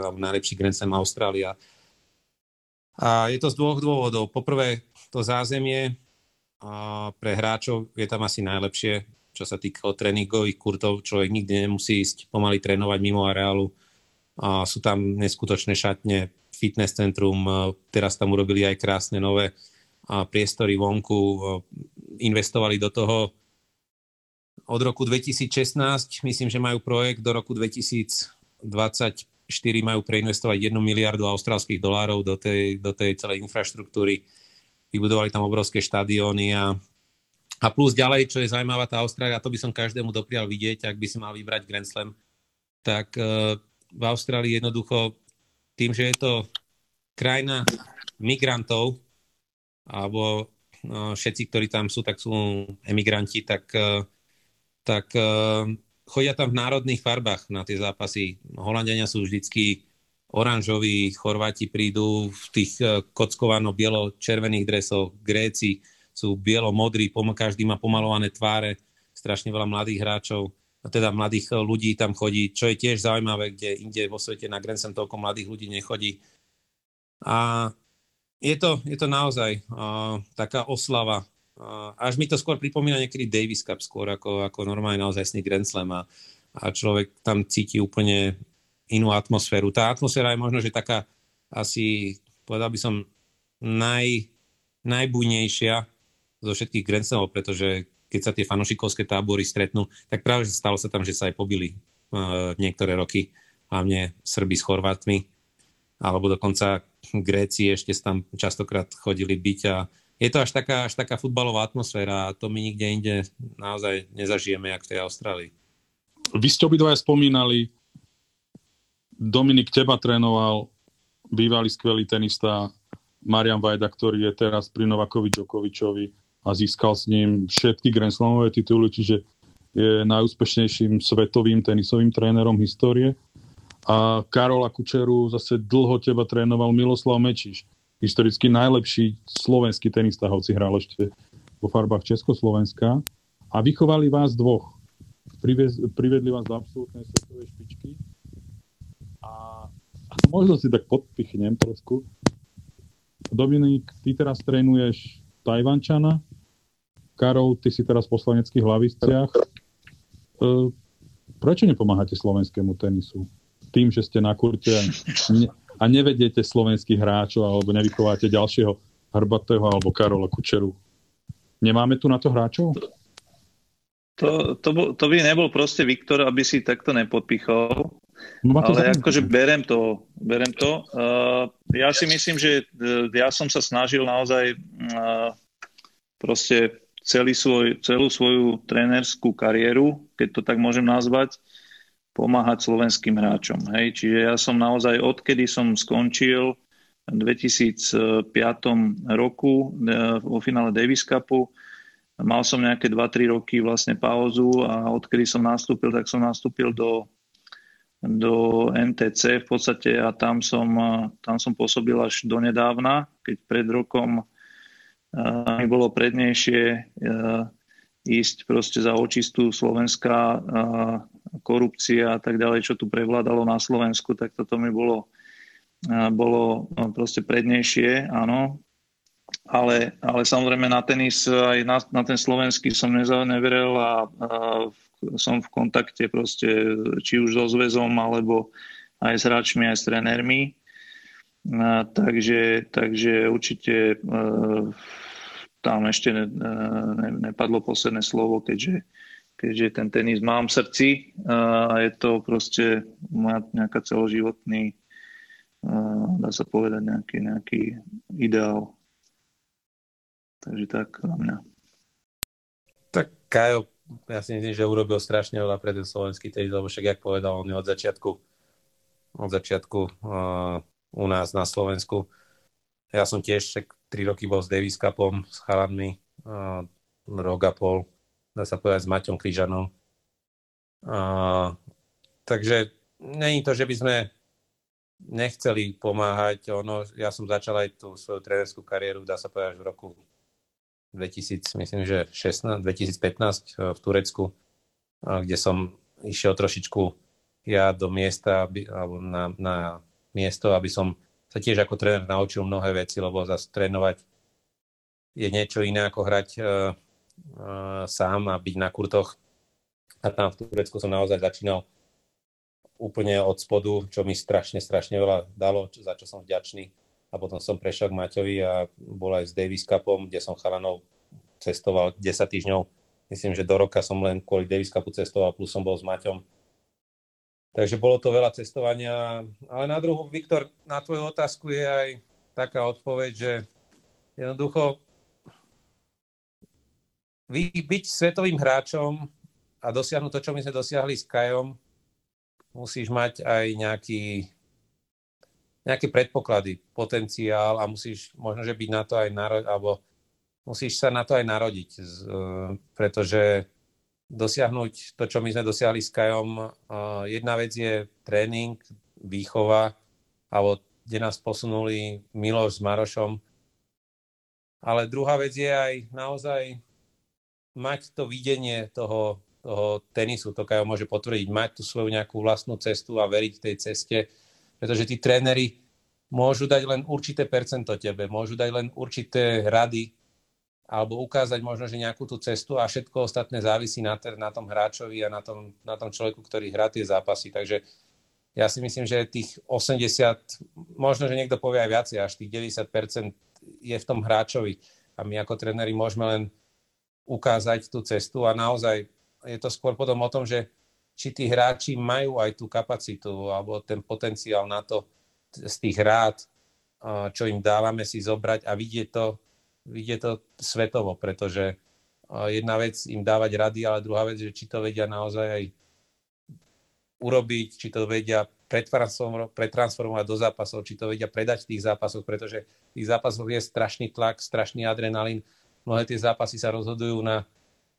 alebo najlepší Grand Slam Austrália. A je to z dvoch dôvodov. Poprvé, to zázemie a pre hráčov je tam asi najlepšie čo sa týka tréningových kurtov, človek nikdy nemusí ísť pomaly trénovať mimo areálu. A sú tam neskutočné šatne, fitness centrum, teraz tam urobili aj krásne nové priestory vonku, investovali do toho od roku 2016, myslím, že majú projekt do roku 2024 majú preinvestovať 1 miliardu austrálskych dolárov do tej, do tej celej infraštruktúry. Vybudovali tam obrovské štadióny a a plus ďalej, čo je zaujímavá tá Austrália, to by som každému doprial vidieť, ak by si mal vybrať Grand Slam, tak e, v Austrálii jednoducho tým, že je to krajina migrantov, alebo no, všetci, ktorí tam sú, tak sú emigranti, tak, e, tak chodia tam v národných farbách na tie zápasy. Holandiania sú vždycky oranžoví, Chorváti prídu v tých kockovano-bielo-červených dresoch, Gréci sú bielo-modrí, každý má pomalované tváre, strašne veľa mladých hráčov, teda mladých eh, ľudí tam chodí, čo je tiež zaujímavé, kde inde vo svete na Grand Slam toľko mladých ľudí nechodí. A je to, je to naozaj uh, taká oslava. Uh, až mi to skôr pripomína niekedy Davis Cup skôr ako, ako normálne naozaj Grand Slam a, a človek tam cíti úplne inú atmosféru. Tá atmosféra je možno, že taká asi, povedal by som, naj, najbujnejšia zo všetkých Slamov, pretože keď sa tie fanošikovské tábory stretnú, tak práve stalo sa tam, že sa aj pobili uh, niektoré roky, hlavne Srby s Chorvátmi, alebo dokonca Gréci ešte tam častokrát chodili byť a je to až taká, až taká futbalová atmosféra a to my nikde inde naozaj nezažijeme, jak v tej Austrálii. Vy ste obidvaja spomínali, Dominik teba trénoval bývalý skvelý tenista Marian Vajda, ktorý je teraz pri Novakovi Djokovičovi a získal s ním všetky Grand Slamové tituly, čiže je najúspešnejším svetovým tenisovým trénerom histórie. A Karola Kučeru zase dlho teba trénoval Miloslav Mečiš, historicky najlepší slovenský tenista, hoci hral ešte vo farbách Československa. A vychovali vás dvoch. Privez, privedli vás do absolútnej svetovej špičky. A, a možno si tak podpichnem trošku. Dominik, ty teraz trénuješ Tajvančana, Karol, ty si teraz v poslaneckých hlaviciach. E, prečo nepomáhate slovenskému tenisu? Tým, že ste na kurte a, ne, a nevediete slovenských hráčov alebo nevychováte ďalšieho Hrbatého alebo Karola Kučeru. Nemáme tu na to hráčov? To, to, to by nebol proste Viktor, aby si takto nepodpichol. No, Ale akože berem to, berem to. Uh, ja si myslím, že uh, ja som sa snažil naozaj uh, proste celý svoj, celú svoju trénerskú kariéru, keď to tak môžem nazvať, pomáhať slovenským hráčom. Hej? Čiže ja som naozaj, odkedy som skončil v 2005 roku vo finále Davis Cupu, Mal som nejaké 2-3 roky vlastne pauzu a odkedy som nastúpil, tak som nastúpil do, do NTC v podstate a tam som, tam som pôsobil až do nedávna, keď pred rokom mi bolo prednejšie uh, ísť proste za očistú slovenská uh, korupcia a tak ďalej, čo tu prevládalo na Slovensku, tak toto mi bolo, bolo proste prednejšie, áno, ale, ale samozrejme na tenis aj na, na ten slovenský som neveril a, a som v kontakte proste či už so zväzom alebo aj s hráčmi, aj s trénermi. A, takže, takže určite e, tam ešte ne, ne, nepadlo posledné slovo, keďže, keďže ten tenis mám v srdci a, a je to proste moja nejaká celoživotný, dá sa povedať, nejaký, nejaký ideál. Takže tak na mňa. Tak Kajo, ja si myslím, že urobil strašne veľa pre ten slovenský tenis, lebo však, jak povedal, on od začiatku, od začiatku u nás na Slovensku. Ja som tiež však 3 roky bol s Davis Cupom, s chalanmi, uh, rok a pol, dá sa povedať, s Maťom Kryžanom. Uh, takže není to, že by sme nechceli pomáhať. Ono, ja som začal aj tú svoju trénerskú kariéru, dá sa povedať, v roku 2000, myslím, že 16, 2015 eh, v Turecku, eh, kde som išiel trošičku ja do miesta, alebo na, na miesto, aby som sa tiež ako tréner naučil mnohé veci, lebo zase trénovať je niečo iné ako hrať uh, uh, sám a byť na kurtoch. A tam v Turecku som naozaj začínal úplne od spodu, čo mi strašne, strašne veľa dalo, čo, za čo som vďačný a potom som prešiel k Maťovi a bol aj s Davis Cupom, kde som chalanov cestoval 10 týždňov. Myslím, že do roka som len kvôli Davis Cupu cestoval, plus som bol s Maťom. Takže bolo to veľa cestovania. Ale na druhú, Viktor, na tvoju otázku je aj taká odpoveď, že jednoducho byť svetovým hráčom a dosiahnuť to, čo my sme dosiahli s Kajom, musíš mať aj nejaký nejaké predpoklady, potenciál a musíš možno, že byť na to aj narod, alebo musíš sa na to aj narodiť, pretože dosiahnuť to, čo my sme dosiahli s Kajom, jedna vec je tréning, výchova, alebo kde nás posunuli Miloš s Marošom, ale druhá vec je aj naozaj mať to videnie toho, toho tenisu, to Kajo môže potvrdiť, mať tú svoju nejakú vlastnú cestu a veriť tej ceste, pretože tí tréneri môžu dať len určité percento tebe, môžu dať len určité rady alebo ukázať možno, že nejakú tú cestu a všetko ostatné závisí na, ter, na tom hráčovi a na tom, na tom človeku, ktorý hrá tie zápasy. Takže ja si myslím, že tých 80, možno, že niekto povie aj viacej, až tých 90% je v tom hráčovi. A my ako tréneri môžeme len ukázať tú cestu a naozaj je to skôr potom o tom, že či tí hráči majú aj tú kapacitu alebo ten potenciál na to z tých rád, čo im dávame si zobrať a vidieť to, vidieť to svetovo, pretože jedna vec im dávať rady, ale druhá vec, že či to vedia naozaj aj urobiť, či to vedia pretransformovať do zápasov, či to vedia predať v tých zápasoch, pretože v tých zápasoch je strašný tlak, strašný adrenalín. Mnohé tie zápasy sa rozhodujú na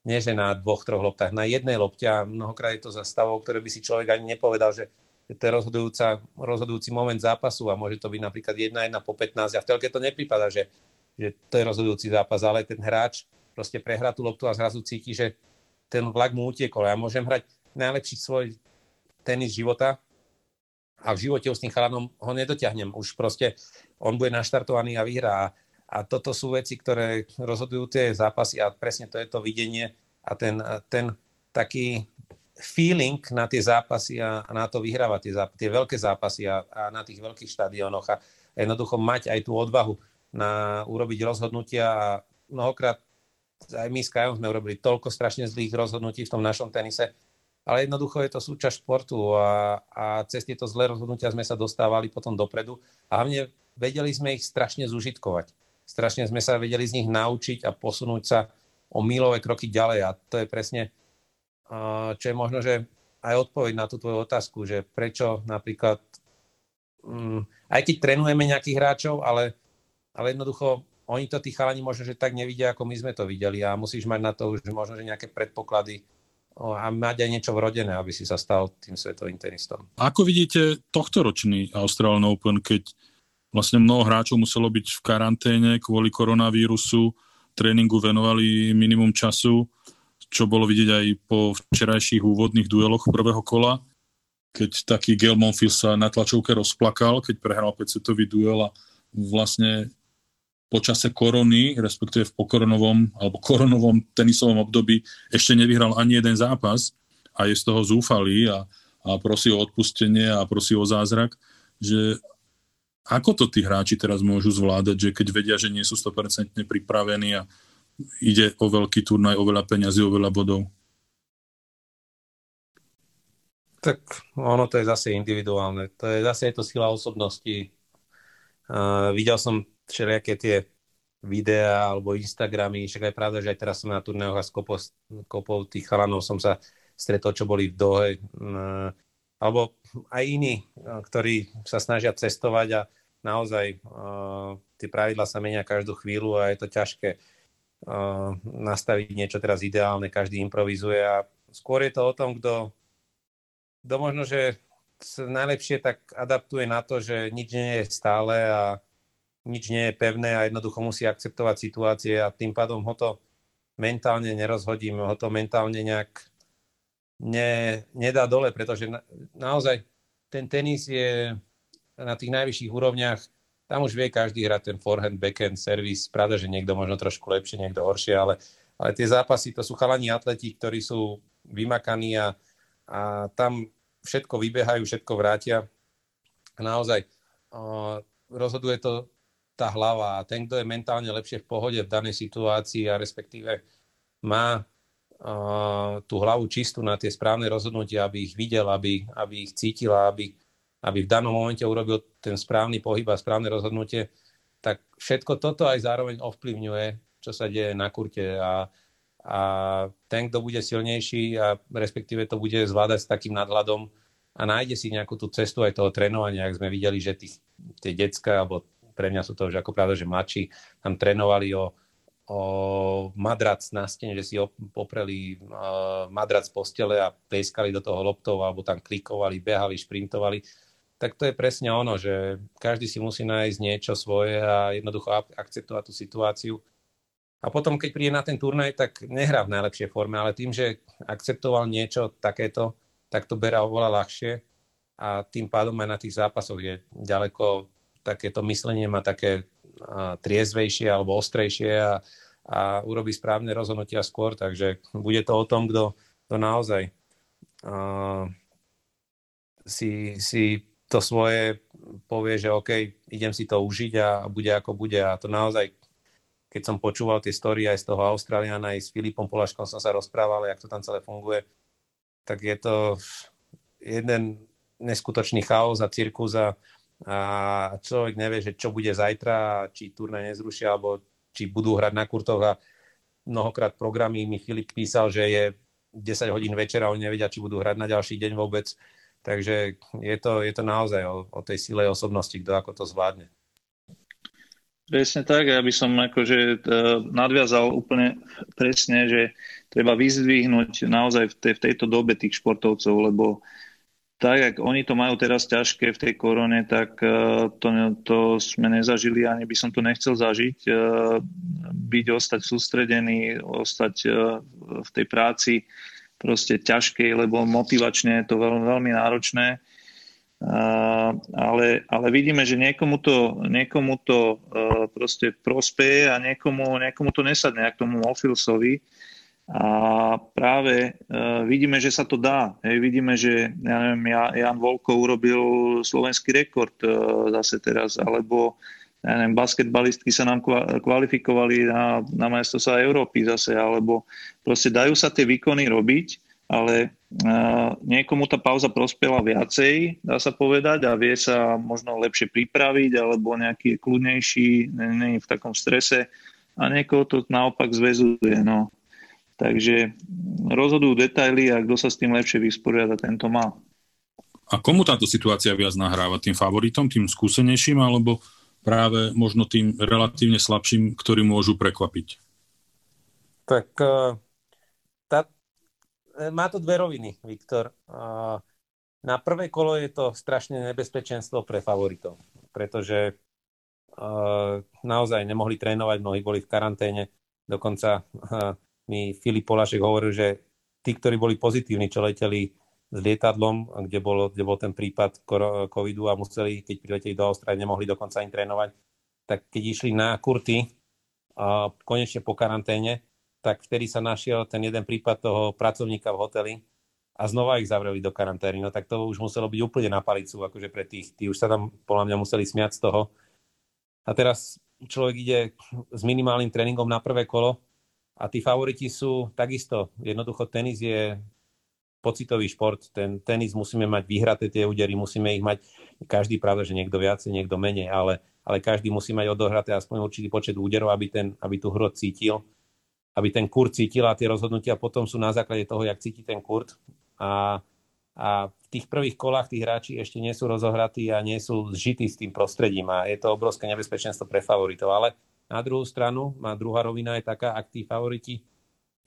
nie na dvoch, troch loptách, na jednej lopte a mnohokrát je to za stavov, ktoré by si človek ani nepovedal, že to je rozhodujúca, rozhodujúci moment zápasu a môže to byť napríklad 1-1 po 15 a v telke to nepripada, že, že to je rozhodujúci zápas, ale ten hráč proste prehrá tú loptu a zrazu cíti, že ten vlak mu utiekol. Ja môžem hrať najlepší svoj tenis života a v živote s tým chalanom ho nedotiahnem. Už proste on bude naštartovaný a vyhrá. A toto sú veci, ktoré rozhodujú tie zápasy a presne to je to videnie a ten, ten taký feeling na tie zápasy a, na to vyhrávať tie, záp- tie veľké zápasy a, a na tých veľkých štadionoch a jednoducho mať aj tú odvahu na urobiť rozhodnutia a mnohokrát aj my s Kajom sme urobili toľko strašne zlých rozhodnutí v tom našom tenise ale jednoducho je to súčasť športu a, a cez tieto zlé rozhodnutia sme sa dostávali potom dopredu a hlavne vedeli sme ich strašne zužitkovať. Strašne sme sa vedeli z nich naučiť a posunúť sa o milové kroky ďalej a to je presne, čo je možno, že aj odpoveď na tú tvoju otázku, že prečo napríklad, um, aj keď trénujeme nejakých hráčov, ale, ale jednoducho oni to tí chalani možno, že tak nevidia, ako my sme to videli a musíš mať na to už možno, že nejaké predpoklady a mať aj niečo vrodené, aby si sa stal tým svetovým tenistom. Ako vidíte tohto ročný Australian Open, keď vlastne mnoho hráčov muselo byť v karanténe kvôli koronavírusu, tréningu venovali minimum času, čo bolo vidieť aj po včerajších úvodných dueloch prvého kola, keď taký Gail Monfils sa na tlačovke rozplakal, keď prehral 5 setový duel a vlastne počase korony, respektíve v pokoronovom alebo koronovom tenisovom období ešte nevyhral ani jeden zápas a je z toho zúfalý a, a prosí o odpustenie a prosí o zázrak, že ako to tí hráči teraz môžu zvládať, že keď vedia, že nie sú 100% pripravení a ide o veľký turnaj, o veľa peňazí, o veľa bodov? Tak ono to je zase individuálne. To je zase je to sila osobnosti. Uh, videl som všelijaké tie videá alebo Instagramy, však aj pravda, že aj teraz som na turnéoch a s kopou, kopou tých chalanov som sa stretol, čo boli v Dohe, alebo aj iní, ktorí sa snažia cestovať a naozaj uh, tie pravidla sa menia každú chvíľu a je to ťažké uh, nastaviť niečo teraz ideálne, každý improvizuje a skôr je to o tom, kto, kto možno, že najlepšie tak adaptuje na to, že nič nie je stále a nič nie je pevné a jednoducho musí akceptovať situácie a tým pádom ho to mentálne nerozhodím, ho to mentálne nejak ne, nedá dole, pretože na, naozaj ten tenis je na tých najvyšších úrovniach, tam už vie každý hrať ten forehand, backhand, servis, pravda, že niekto možno trošku lepšie, niekto horšie, ale, ale tie zápasy, to sú chalani atleti, ktorí sú vymakaní a, a tam všetko vybehajú, všetko vrátia. A naozaj uh, rozhoduje to tá hlava a ten, kto je mentálne lepšie v pohode v danej situácii a respektíve má uh, tú hlavu čistú na tie správne rozhodnutia, aby ich videl, aby, aby ich cítil a aby, aby v danom momente urobil ten správny pohyb a správne rozhodnutie, tak všetko toto aj zároveň ovplyvňuje, čo sa deje na kurte a, a ten, kto bude silnejší a respektíve to bude zvládať s takým nadhľadom a nájde si nejakú tú cestu aj toho trénovania, ak sme videli, že tých, tie decka alebo pre mňa sú to už ako pravda, že mladší tam trénovali o, o madrac na stene, že si popreli uh, madrac z postele a plieskali do toho loptov alebo tam klikovali, behali, šprintovali. Tak to je presne ono, že každý si musí nájsť niečo svoje a jednoducho akceptovať tú situáciu. A potom, keď príde na ten turnaj, tak nehrá v najlepšej forme, ale tým, že akceptoval niečo takéto, tak to berá oveľa ľahšie a tým pádom aj na tých zápasoch je ďaleko takéto myslenie má také triezvejšie alebo ostrejšie a, a urobí správne rozhodnutia skôr, takže bude to o tom, kto, kto naozaj uh, si, si to svoje povie, že OK, idem si to užiť a bude ako bude. A to naozaj keď som počúval tie story aj z toho Australiana, aj s Filipom Polaškom som sa rozprával, jak to tam celé funguje, tak je to jeden neskutočný chaos a cirkus a a človek nevie, že čo bude zajtra, či turnaj nezrušia, alebo či budú hrať na kurtoch a mnohokrát programy mi Filip písal, že je 10 hodín večera, oni nevedia, či budú hrať na ďalší deň vôbec. Takže je to, je to naozaj o, o tej sile osobnosti, kto ako to zvládne. Presne tak, ja by som akože e, nadviazal úplne presne, že treba vyzdvihnúť naozaj v, tej, v tejto dobe tých športovcov, lebo tak, ak oni to majú teraz ťažké v tej korone, tak uh, to, to sme nezažili, ani by som to nechcel zažiť. Uh, byť, ostať sústredený, ostať uh, v tej práci proste ťažkej, lebo motivačne je to veľmi, veľmi náročné. Ale, ale vidíme, že niekomu to, niekomu to proste prospeje a niekomu, niekomu to nesadne, ako tomu Mofilsovi. A práve uh, vidíme, že sa to dá. Hej, vidíme, že ja neviem, Jan Volko urobil slovenský rekord uh, zase teraz, alebo ja neviem, basketbalistky sa nám kvalifikovali na, na sa Európy zase, alebo proste dajú sa tie výkony robiť ale niekomu tá pauza prospela viacej, dá sa povedať, a vie sa možno lepšie pripraviť, alebo nejaký kľudnejší, není v takom strese a niekoho to naopak zväzuje. No. Takže rozhodujú detaily a kto sa s tým lepšie vysporiada, tento má. A komu táto situácia viac nahráva? Tým favoritom, tým skúsenejším, alebo práve možno tým relatívne slabším, ktorí môžu prekvapiť? Tak eh, tá, má to dve roviny, Viktor. Na prvé kolo je to strašné nebezpečenstvo pre favoritov, pretože naozaj nemohli trénovať, mnohí boli v karanténe. Dokonca mi Filip Polašek hovoril, že tí, ktorí boli pozitívni, čo leteli s lietadlom, kde bol, kde bol ten prípad covidu a museli, keď prileteli do Austrálie, nemohli dokonca im trénovať, tak keď išli na kurty, a konečne po karanténe, tak vtedy sa našiel ten jeden prípad toho pracovníka v hoteli a znova ich zavreli do karantény. No tak to už muselo byť úplne na palicu, akože pre tých, tí už sa tam podľa mňa museli smiať z toho. A teraz človek ide s minimálnym tréningom na prvé kolo a tí favoriti sú takisto. Jednoducho tenis je pocitový šport. Ten tenis musíme mať vyhraté tie údery, musíme ich mať každý, pravda, že niekto viacej, niekto menej, ale, ale každý musí mať odohraté aspoň určitý počet úderov, aby, ten, aby tú hru cítil aby ten kurt cítila tie rozhodnutia potom sú na základe toho, jak cíti ten kurt. A, a v tých prvých kolách tí hráči ešte nie sú rozohratí a nie sú zžití s tým prostredím a je to obrovské nebezpečenstvo pre favoritov. Ale na druhú stranu, má druhá rovina je taká, ak tí favoriti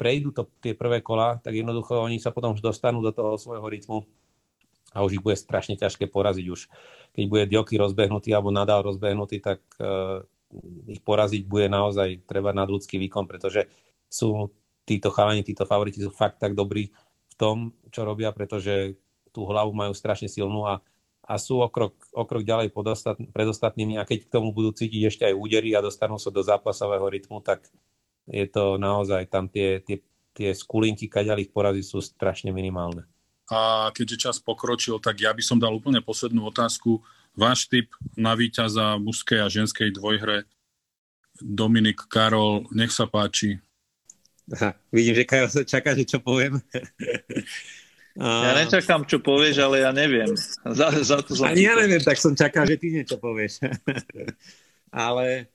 prejdú to, tie prvé kola, tak jednoducho oni sa potom už dostanú do toho svojho rytmu a už ich bude strašne ťažké poraziť už. Keď bude Dioky rozbehnutý alebo Nadal rozbehnutý, tak uh, ich poraziť bude naozaj treba nadľudský výkon, pretože sú títo chalani, títo favoriti sú fakt tak dobrí v tom, čo robia, pretože tú hlavu majú strašne silnú a, a sú o krok, o krok ďalej pod ostat, pred ostatnými a keď k tomu budú cítiť ešte aj údery a dostanú sa do zápasového rytmu, tak je to naozaj tam tie, tie, tie skulinky, kaďali ich porazy sú strašne minimálne. A keďže čas pokročil, tak ja by som dal úplne poslednú otázku. Váš tip na víťaza mužskej a ženskej dvojhre Dominik Karol, nech sa páči. Aha, vidím, že Kajo sa čaká, že čo poviem. Ja nečakám, čo povieš, ale ja neviem. Za, za to som Ani ja neviem, tak som čakal, že ty niečo povieš. ale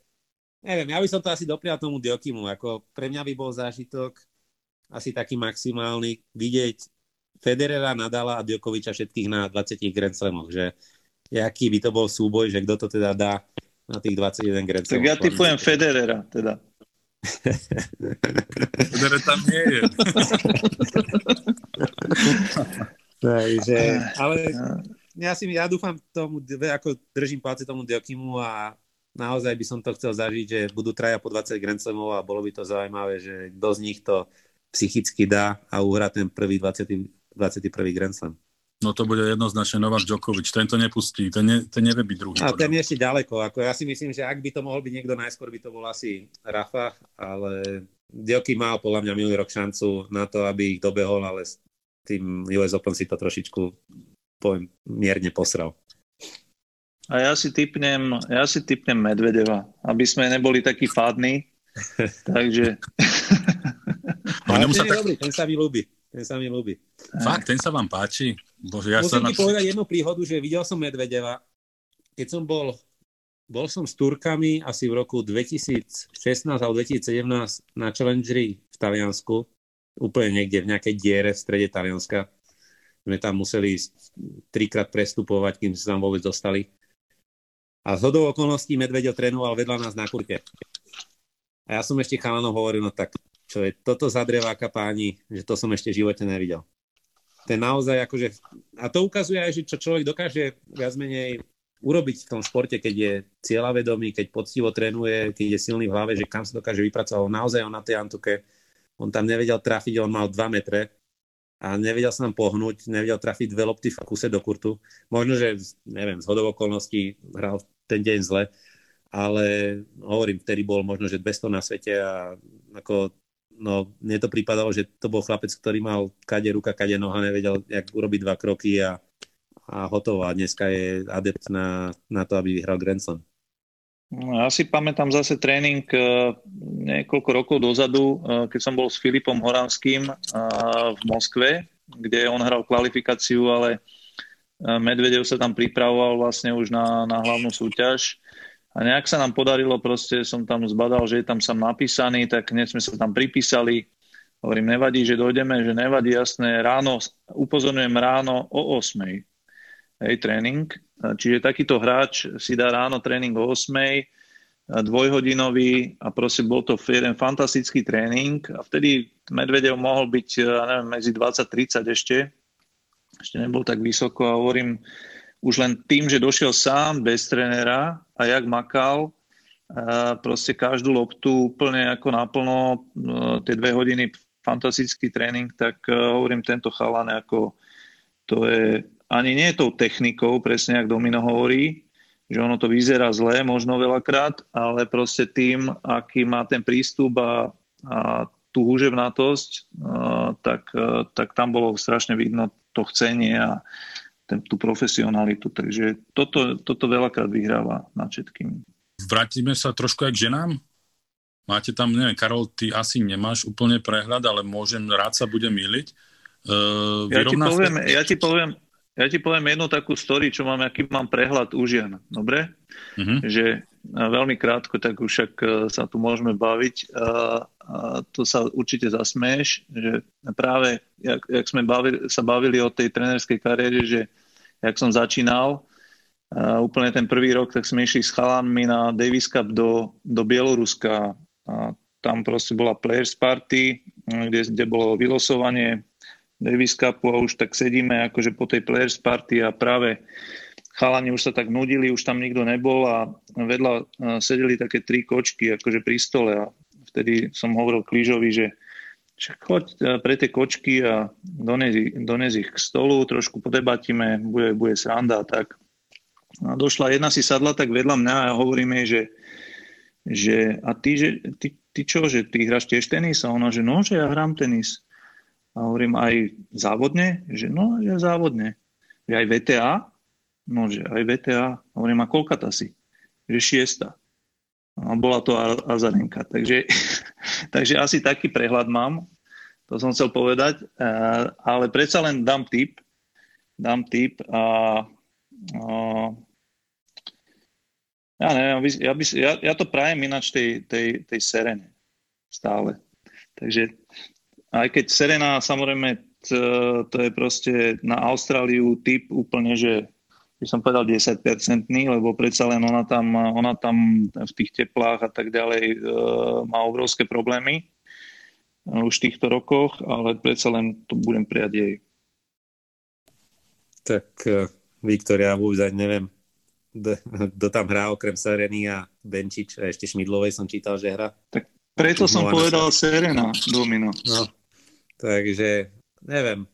neviem, ja by som to asi doprial tomu Diokimu. Ako pre mňa by bol zážitok asi taký maximálny vidieť Federera, Nadala a Djokoviča všetkých na 20 Grand Slamoch, že aký by to bol súboj, že kto to teda dá na tých 21 Grand Slamov. Tak ja typujem Federera teda. Federer tam nie je. Takže, ale ja si ja dúfam tomu, ako držím palce tomu Diokimu a naozaj by som to chcel zažiť, že budú traja po 20 Grand Slamov a bolo by to zaujímavé, že kto z nich to psychicky dá a uhrá ten prvý 20, 21. Grand Slam. No to bude jednoznačne Novák Djokovic. Ten to nepustí, ten, ne, ten nevie byť druhý. A ten je ešte ďaleko. Ako ja si myslím, že ak by to mohol byť niekto najskôr, by to bol asi Rafa, ale Djoki mal podľa mňa minulý rok šancu na to, aby ich dobehol, ale s tým US Open si to trošičku poviem, mierne posral. A ja si typnem, ja si typnem Medvedeva, aby sme neboli takí fádni. Takže... Ale ten, tak... dobrý, ten sa mi ľúbi. Ten sa mi ľúbi. Fakt, ten sa vám páči? Bože, ja Musím ti na... povedať jednu príhodu, že videl som Medvedeva. Keď som bol, bol som s Turkami asi v roku 2016 alebo 2017 na Challengeri v Taliansku, úplne niekde v nejakej diere v strede Talianska. Sme tam museli trikrát prestupovať, kým sa tam vôbec dostali. A z hodou okolností Medvedev trénoval vedľa nás na kurte. A ja som ešte chalanom hovoril, no tak čo je toto za dreváka páni, že to som ešte v živote nevidel. Je naozaj akože, a to ukazuje aj, že čo človek dokáže viac menej urobiť v tom športe, keď je cieľavedomý, keď poctivo trénuje, keď je silný v hlave, že kam sa dokáže vypracovať. Naozaj on na tej Antuke, on tam nevedel trafiť, on mal 2 metre a nevedel sa nám pohnúť, nevedel trafiť dve lopty v kuse do kurtu. Možno, že, neviem, z hodov okolností hral ten deň zle, ale hovorím, vtedy bol možno, že 200 na svete a ako no mne to pripadalo, že to bol chlapec, ktorý mal kade ruka, kade noha, nevedel, jak urobiť dva kroky a, a hotovo. A dneska je adept na, na to, aby vyhral Grand Slam. No, ja si pamätám zase tréning uh, niekoľko rokov dozadu, uh, keď som bol s Filipom Horanským uh, v Moskve kde on hral kvalifikáciu, ale Medvedev sa tam pripravoval vlastne už na, na hlavnú súťaž a nejak sa nám podarilo, proste som tam zbadal, že je tam sám napísaný, tak hneď sme sa tam pripísali. Hovorím, nevadí, že dojdeme, že nevadí, jasné, ráno, upozorňujem ráno o 8. Hej, tréning. Čiže takýto hráč si dá ráno tréning o 8 dvojhodinový a proste bol to jeden fantastický tréning a vtedy Medvedev mohol byť, ja neviem, medzi 20-30 ešte. Ešte nebol tak vysoko a hovorím, už len tým, že došiel sám bez trénera a jak makal, proste každú loptu úplne ako naplno, no, tie dve hodiny fantastický tréning, tak e, hovorím, tento chalan ako to je, ani nie je tou technikou, presne ako Domino hovorí, že ono to vyzerá zle možno veľakrát, ale proste tým, aký má ten prístup a, a tú húževnatosť, e, tak, e, tak tam bolo strašne vidno to chcenie a ten, tú profesionalitu. Takže toto, toto veľakrát vyhráva nad všetkým. Vrátime sa trošku aj k ženám. Máte tam, neviem, Karol, ty asi nemáš úplne prehľad, ale môžem, rád sa budem miliť. Uh, ja, ti poviem, ja, ti poviem, ja ti poviem jednu takú story, čo mám, aký mám prehľad u žien. Dobre? Uh-huh. Že veľmi krátko, tak už však e, sa tu môžeme baviť. A, a to sa určite zasmeješ, že práve, jak, jak sme bavili, sa bavili o tej trenerskej kariére, že jak som začínal, a úplne ten prvý rok, tak sme išli s chalanmi na Davis Cup do, do Bieloruska. A tam proste bola players party, kde, kde bolo vylosovanie Davis Cupu a už tak sedíme akože po tej players party a práve chalani už sa tak nudili, už tam nikto nebol a vedľa sedeli také tri kočky akože pri stole a vtedy som hovoril Klížovi, že choď pre tie kočky a dones, dones ich k stolu, trošku podebatíme, bude, bude sranda a tak. A došla jedna si sadla tak vedľa mňa a hovoríme že, že a ty, že, ty, ty čo, že ty hráš tiež tenis? A ona, že no, že ja hrám tenis. A hovorím aj závodne? Že no, že závodne. Že aj VTA? No, že aj VTA. Hovorím, a koľka si? Že šiesta. A bola to Azarenka. Takže, takže asi taký prehľad mám. To som chcel povedať. Ale predsa len dám tip. Dám tip a, a ja neviem, ja, by, ja, ja to prajem ináč tej, tej, tej Serene stále. Takže aj keď Serena samozrejme to, je proste na Austráliu typ úplne, že by som povedal 10-percentný, lebo predsa len ona tam, ona tam v tých teplách a tak ďalej e, má obrovské problémy už v týchto rokoch, ale predsa len to budem prijať jej. Tak e, Viktoria, vôbec ani neviem, kto tam hrá okrem Sereny a Benčič a ešte Šmidlovej som čítal, že hra. Tak preto som povedal Serena, Domino. No, takže neviem.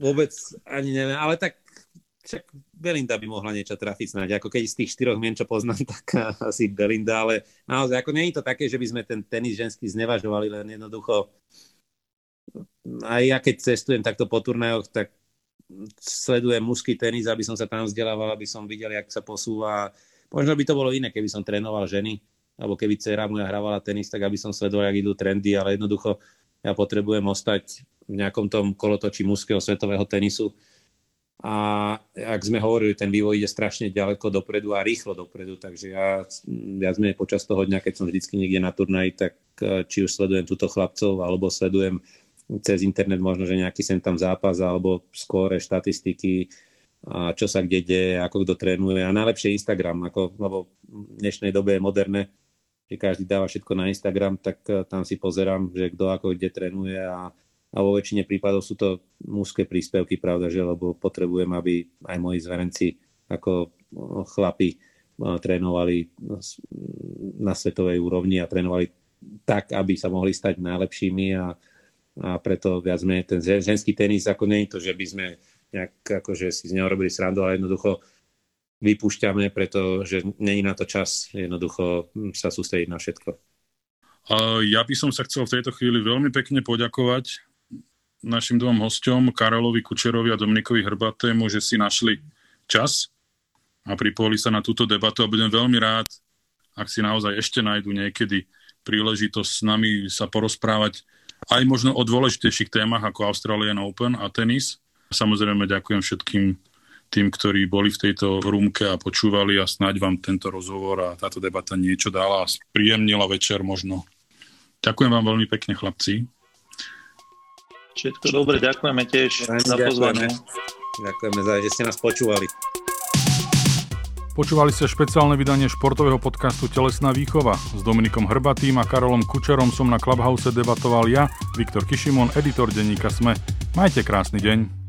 Vôbec ani neviem, ale tak však Belinda by mohla niečo trafiť snáď, ako keď z tých štyroch mien, čo poznám, tak asi Belinda, ale naozaj, ako nie je to také, že by sme ten tenis ženský znevažovali, len jednoducho aj ja keď cestujem takto po turnajoch, tak sledujem mužský tenis, aby som sa tam vzdelával, aby som videl, jak sa posúva. Možno by to bolo iné, keby som trénoval ženy, alebo keby dcera moja hrávala tenis, tak aby som sledoval, jak idú trendy, ale jednoducho ja potrebujem ostať v nejakom tom kolotočí mužského svetového tenisu, a ak sme hovorili, ten vývoj ide strašne ďaleko dopredu a rýchlo dopredu, takže ja viac menej počas toho dňa, keď som vždycky niekde na turnaji, tak e, či už sledujem túto chlapcov, alebo sledujem cez internet možno, že nejaký sem tam zápas, alebo skóre, štatistiky, a čo sa kde deje, ako kto trénuje. A najlepšie Instagram, ako, lebo v dnešnej dobe je moderné, že každý dáva všetko na Instagram, tak e, tam si pozerám, že kto ako kde trénuje a a vo väčšine prípadov sú to mužské príspevky, pravda, že? Lebo potrebujem, aby aj moji zverenci ako chlapi trénovali na svetovej úrovni a trénovali tak, aby sa mohli stať najlepšími a, a preto viac menej ten ženský tenis, ako nie je to, že by sme nejak akože si z neho robili srandu, ale jednoducho vypúšťame, pretože není na to čas jednoducho sa sústrediť na všetko. Ja by som sa chcel v tejto chvíli veľmi pekne poďakovať našim dvom hosťom, Karolovi Kučerovi a Dominikovi Hrbatému, že si našli čas a pripojili sa na túto debatu a budem veľmi rád, ak si naozaj ešte nájdu niekedy príležitosť s nami sa porozprávať aj možno o dôležitejších témach ako Australian Open a tenis. Samozrejme ďakujem všetkým tým, ktorí boli v tejto rúmke a počúvali a snáď vám tento rozhovor a táto debata niečo dala a spríjemnila večer možno. Ďakujem vám veľmi pekne, chlapci. Všetko dobre, ďakujeme tiež za pozvanie. Ďakujeme za, že ste nás počúvali. Počúvali ste špeciálne vydanie športového podcastu Telesná výchova. S Dominikom Hrbatým a Karolom Kučerom som na Clubhouse debatoval ja, Viktor Kišimon, editor denníka SME. Majte krásny deň.